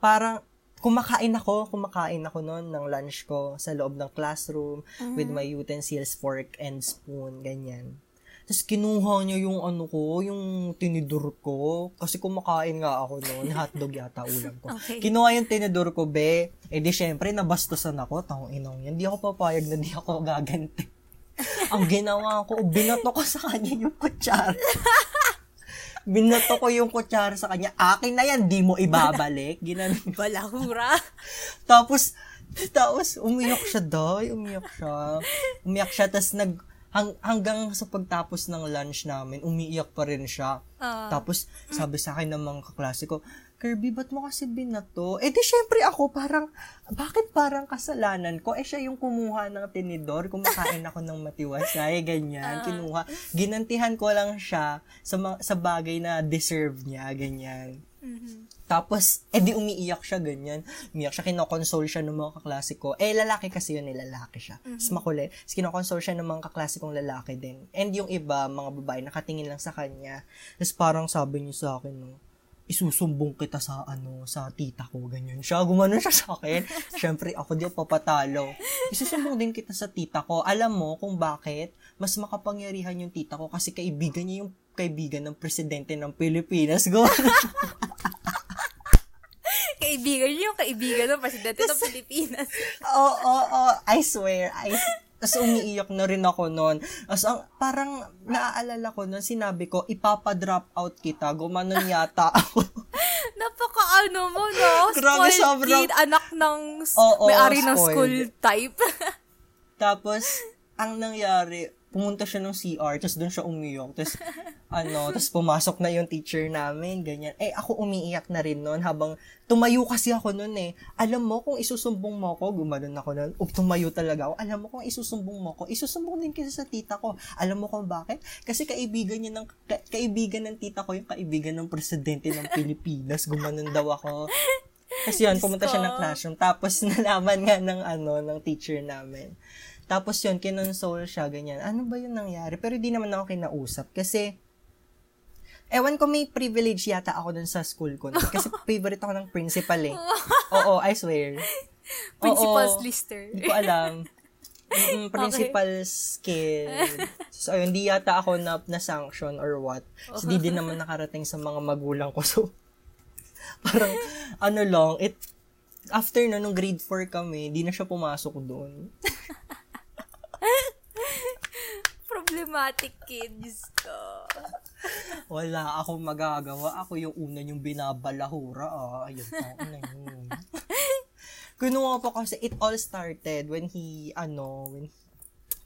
parang, kumakain ako, kumakain ako noon ng lunch ko sa loob ng classroom with my utensils, fork and spoon, ganyan. Tapos kinuha niya yung ano ko, yung tinidor ko. Kasi kumakain nga ako noon. <laughs> Hotdog yata ulam ko. Okay. Kinuha yung tinidor ko, be. Eh di syempre, nabastusan ako. Tangong inong yan. Di ako papayag na di ako gaganti. <laughs> Ang ginawa ko, binato ko sa kanya yung kutsara. <laughs> binato ko yung kutsara sa kanya. Akin na yan, di mo ibabalik. Ginanon ko. Balahura. Tapos, tapos, umiyak siya, day. Umiyak siya. Umiyak siya, tapos nag, hang, hanggang sa pagtapos ng lunch namin, umiiyak pa rin siya. Ah. Tapos, sabi sa akin ng mga kaklase ko, Kirby, ba't mo kasi binato? Eh di syempre ako parang, bakit parang kasalanan ko? Eh siya yung kumuha ng tinidor, kumakain ako ng matiwasay, ganyan, kinuha. Ginantihan ko lang siya sa, ma- sa bagay na deserve niya, ganyan. Tapos, eh di umiiyak siya, ganyan. Umiiyak siya, kinokonsole siya ng mga kaklase ko. Eh, lalaki kasi yun, eh, lalaki siya. Mas makuli. Tapos, kinokonsole siya ng mga kaklase kong lalaki din. And yung iba, mga babae, nakatingin lang sa kanya. Tapos, parang sabi niya sa akin, no, isusumbong kita sa ano sa tita ko ganyan siya gumanon siya sa akin <laughs> syempre ako di papatalo isusumbong din kita sa tita ko alam mo kung bakit mas makapangyarihan yung tita ko kasi kaibigan niya yung kaibigan ng presidente ng Pilipinas go <laughs> kaibigan niyo, yung kaibigan ng presidente ng Pilipinas. Oo, <laughs> oo, oo. I swear. I, Tapos umiiyak na rin ako noon. Tapos ang, parang naaalala ko noon, sinabi ko, ipapadrop out kita. Gumanon yata ako. <laughs> Napaka ano mo, no? Grabe, Spoiled sobrang- kid, anak ng s- Oo, may-ari ng school type. <laughs> Tapos, ang nangyari, pumunta siya ng CR, tapos doon siya umiyak. Tapos, <laughs> ano, tapos pumasok na yung teacher namin, ganyan. Eh, ako umiiyak na rin noon habang tumayo kasi ako noon eh. Alam mo, kung isusumbong mo ako, gumanon ako noon, o tumayo talaga ako. Alam mo, kung isusumbong mo ako, isusumbong din kasi sa tita ko. Alam mo kung bakit? Kasi kaibigan niya ng, ka- kaibigan ng tita ko, yung kaibigan ng presidente ng <laughs> Pilipinas. Gumanon daw ako. Kasi yun, pumunta siya ng classroom. Tapos, <laughs> nalaman nga ng, ano, ng teacher namin. Tapos yun, kinonsole siya, ganyan. Ano ba yung nangyari? Pero di naman ako kinausap. Kasi, ewan ko may privilege yata ako dun sa school ko. <laughs> Kasi favorite ako ng principal eh. Oo, I swear. <laughs> Principal's Oo. lister. Hindi ko alam. Mm, <laughs> principal's kid. So, ayun, di yata ako na, na-sanction or what. So, di din naman nakarating sa mga magulang ko. So, parang, ano lang, it, after na, nung grade 4 kami, di na siya pumasok doon. Problematic kid, Diyos ko. Wala akong magagawa. Ako yung una yung binabalahura. Ah, ayun. Ano yun. Kinuha pa kasi, it all started when he, ano, when,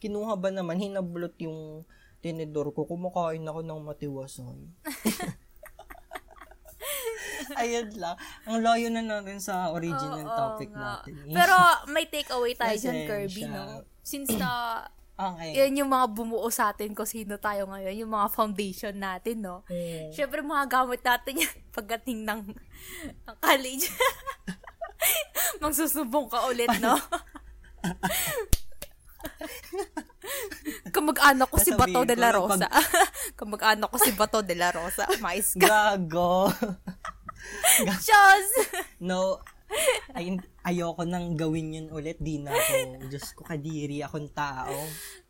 kinuha ba naman, hinablot yung tinidor ko, kumakain ako ng matiwasoy. <laughs> Ayun lang. Ang layo na natin sa original Oo topic nga. natin. Pero may takeaway tayo dyan. Kirby, no? Since na okay. yan yung mga bumuo sa atin kung sino tayo ngayon, yung mga foundation natin, no? Mm. Siyempre, mga gamit natin yan <laughs> pagdating ng, ng college. <laughs> Magsusubong ka ulit, no? <laughs> Kamag-anak ko si Bato de la Rosa. Kamag-anak ko si Bato de la Rosa. Mais ka. Gago. Diyos! No, <laughs> ay, ayoko nang gawin yun ulit. Di na ako. Diyos ko, kadiri akong tao.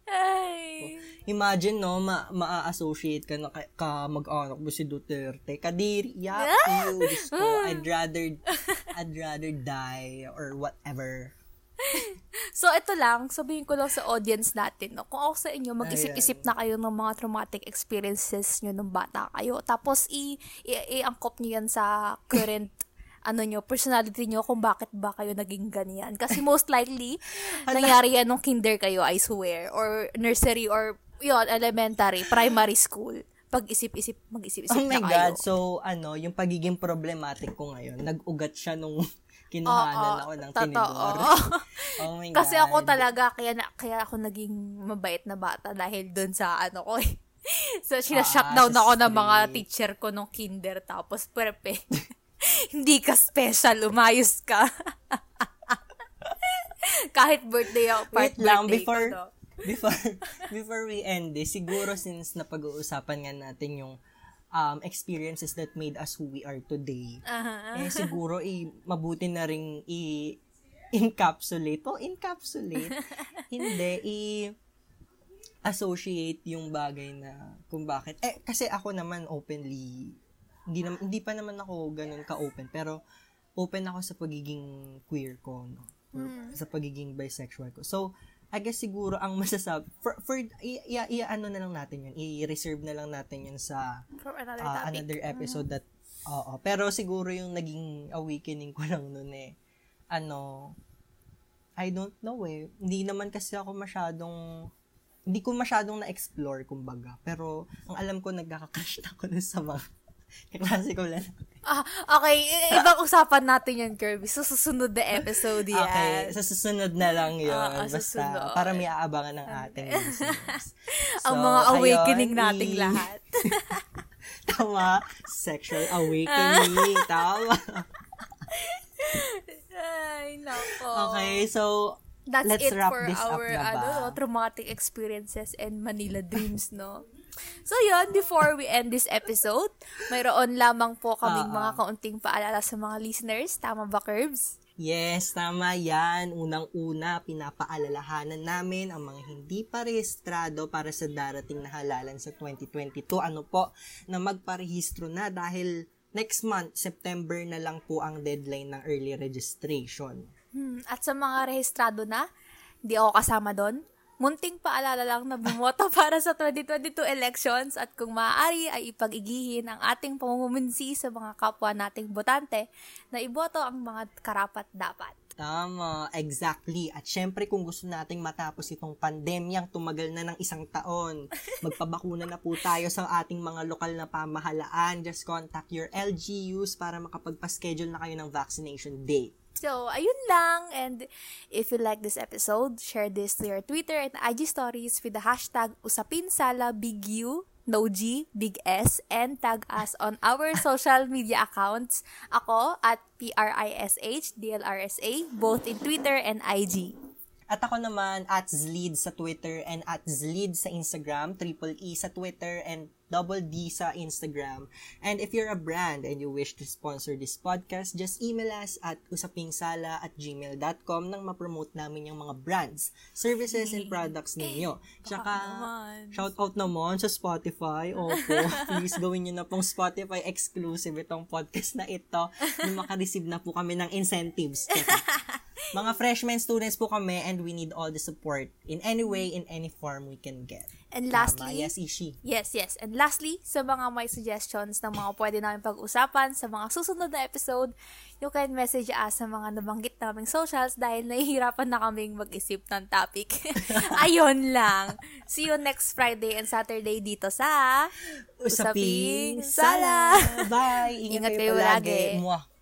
Ay. Imagine, no, ma- ma-associate ka na ka, ka mag-anak mo si Duterte. Kadiri, yeah, you, Diyos ko. I'd rather, I'd rather die or whatever. So, ito lang, sabihin ko lang sa audience natin, no? kung ako sa inyo, mag-isip-isip na kayo ng mga traumatic experiences nyo nung bata kayo. Tapos, i- i- i-angkop nyo yan sa current ano nyo, personality nyo kung bakit ba kayo naging ganyan. Kasi <laughs> most likely, nangyari yan nung kinder kayo, I swear. Or nursery, or yun, elementary, primary school. Pag-isip-isip, mag-isip-isip Oh my na kayo. God. So, ano, yung pagiging problematic ko ngayon, nag-ugat siya nung <laughs> kinuhanan Oo, ako ng totoo. tinidor. <laughs> oh my Kasi God. ako talaga, kaya, na, kaya ako naging mabait na bata dahil dun sa ano ko eh. So, sinashutdown Ah, ako ng mga teacher ko nung kinder, tapos prepe. Hindi ka special, umayos ka. <laughs> Kahit birthday ako, part Wait lang, birthday before, ko, no? before, <laughs> before we end this, siguro since napag-uusapan nga natin yung um, experiences that made us who we are today, Aha. eh siguro eh, mabuti na ring i- encapsulate o encapsulate <laughs> hindi i associate yung bagay na kung bakit eh kasi ako naman openly hindi na, hindi pa naman ako ganun ka-open pero open ako sa pagiging queer ko no? Or sa pagiging bisexual ko. So I guess siguro ang <laughs> masasabi for, for i, i, i- ano na lang natin yun i-reserve na lang natin yun sa For another uh, topic. another episode that oo. Pero siguro yung naging awakening ko lang noon eh ano I don't know eh. Hindi naman kasi ako masyadong hindi ko masyadong na-explore kumbaga. Pero ang alam ko nagkaka-crush na ako sa mga kaklase ko lang Ah, okay, ibang usapan natin yan, Kirby. So, susunod na episode yan. Okay, sa susunod na lang yun. Ah, basta, susunod. para may aabangan ng ating listeners. <laughs> Ang So, mga awakening ayun, nating lahat. <laughs> Tama. Sexual awakening. <laughs> Tama. Ay, nako. Okay, so, That's let's it wrap for this up our na ba? ano, no, traumatic experiences and Manila dreams, no? So, yun, before we end this episode, mayroon lamang po kaming Ah, mga kaunting paalala sa mga listeners. Tama ba, Curbs? Yes, tama yan. Unang-una, pinapaalalahanan namin ang mga hindi pa rehistrado para sa darating na halalan sa 2022. Ano po, na magparehistro na dahil next month, September na lang po ang deadline ng early registration. Hmm, at sa mga rehistrado na, di ako kasama doon. Munting paalala lang na bumoto <laughs> para sa 2022 elections at kung maaari ay ipag-igihin ang ating pamumumunsi sa mga kapwa nating botante na iboto ang mga karapat dapat. Tama, exactly. At syempre kung gusto nating matapos itong pandemyang tumagal na ng isang taon, <laughs> magpabakuna na po tayo sa ating mga lokal na pamahalaan. Just contact your LGUs para makapagpa-schedule na kayo ng vaccination date. So, ayun lang. And if you like this episode, share this to your Twitter and IG stories with the hashtag UsapinSalaBigU, no G, big S, and tag us on our <laughs> social media accounts. Ako at PRISH, DLRSA, both in Twitter and IG. At ako naman, at Zleed sa Twitter and at Zleed sa Instagram, triple E sa Twitter and double D sa Instagram. And if you're a brand and you wish to sponsor this podcast, just email us at usapingsala at gmail.com nang ma-promote namin yung mga brands, services, and products ninyo. Tsaka, shout out naman sa Spotify. Opo, <laughs> please gawin nyo na pong Spotify exclusive itong podcast na ito na makareceive na po kami ng incentives. <laughs> Mga freshman students po kami and we need all the support in any way, in any form we can get. And Tama, lastly, yes, Ishi. Yes, yes. And lastly, sa mga may suggestions ng mga pwede namin pag-usapan sa mga susunod na episode, you can message us sa mga nabanggit naming socials dahil nahihirapan na kaming mag-isip ng topic. <laughs> Ayun lang. See you next Friday and Saturday dito sa Usaping Usaping Sala. Bye. Ingat, Ingat kayo, lagi. Mwah.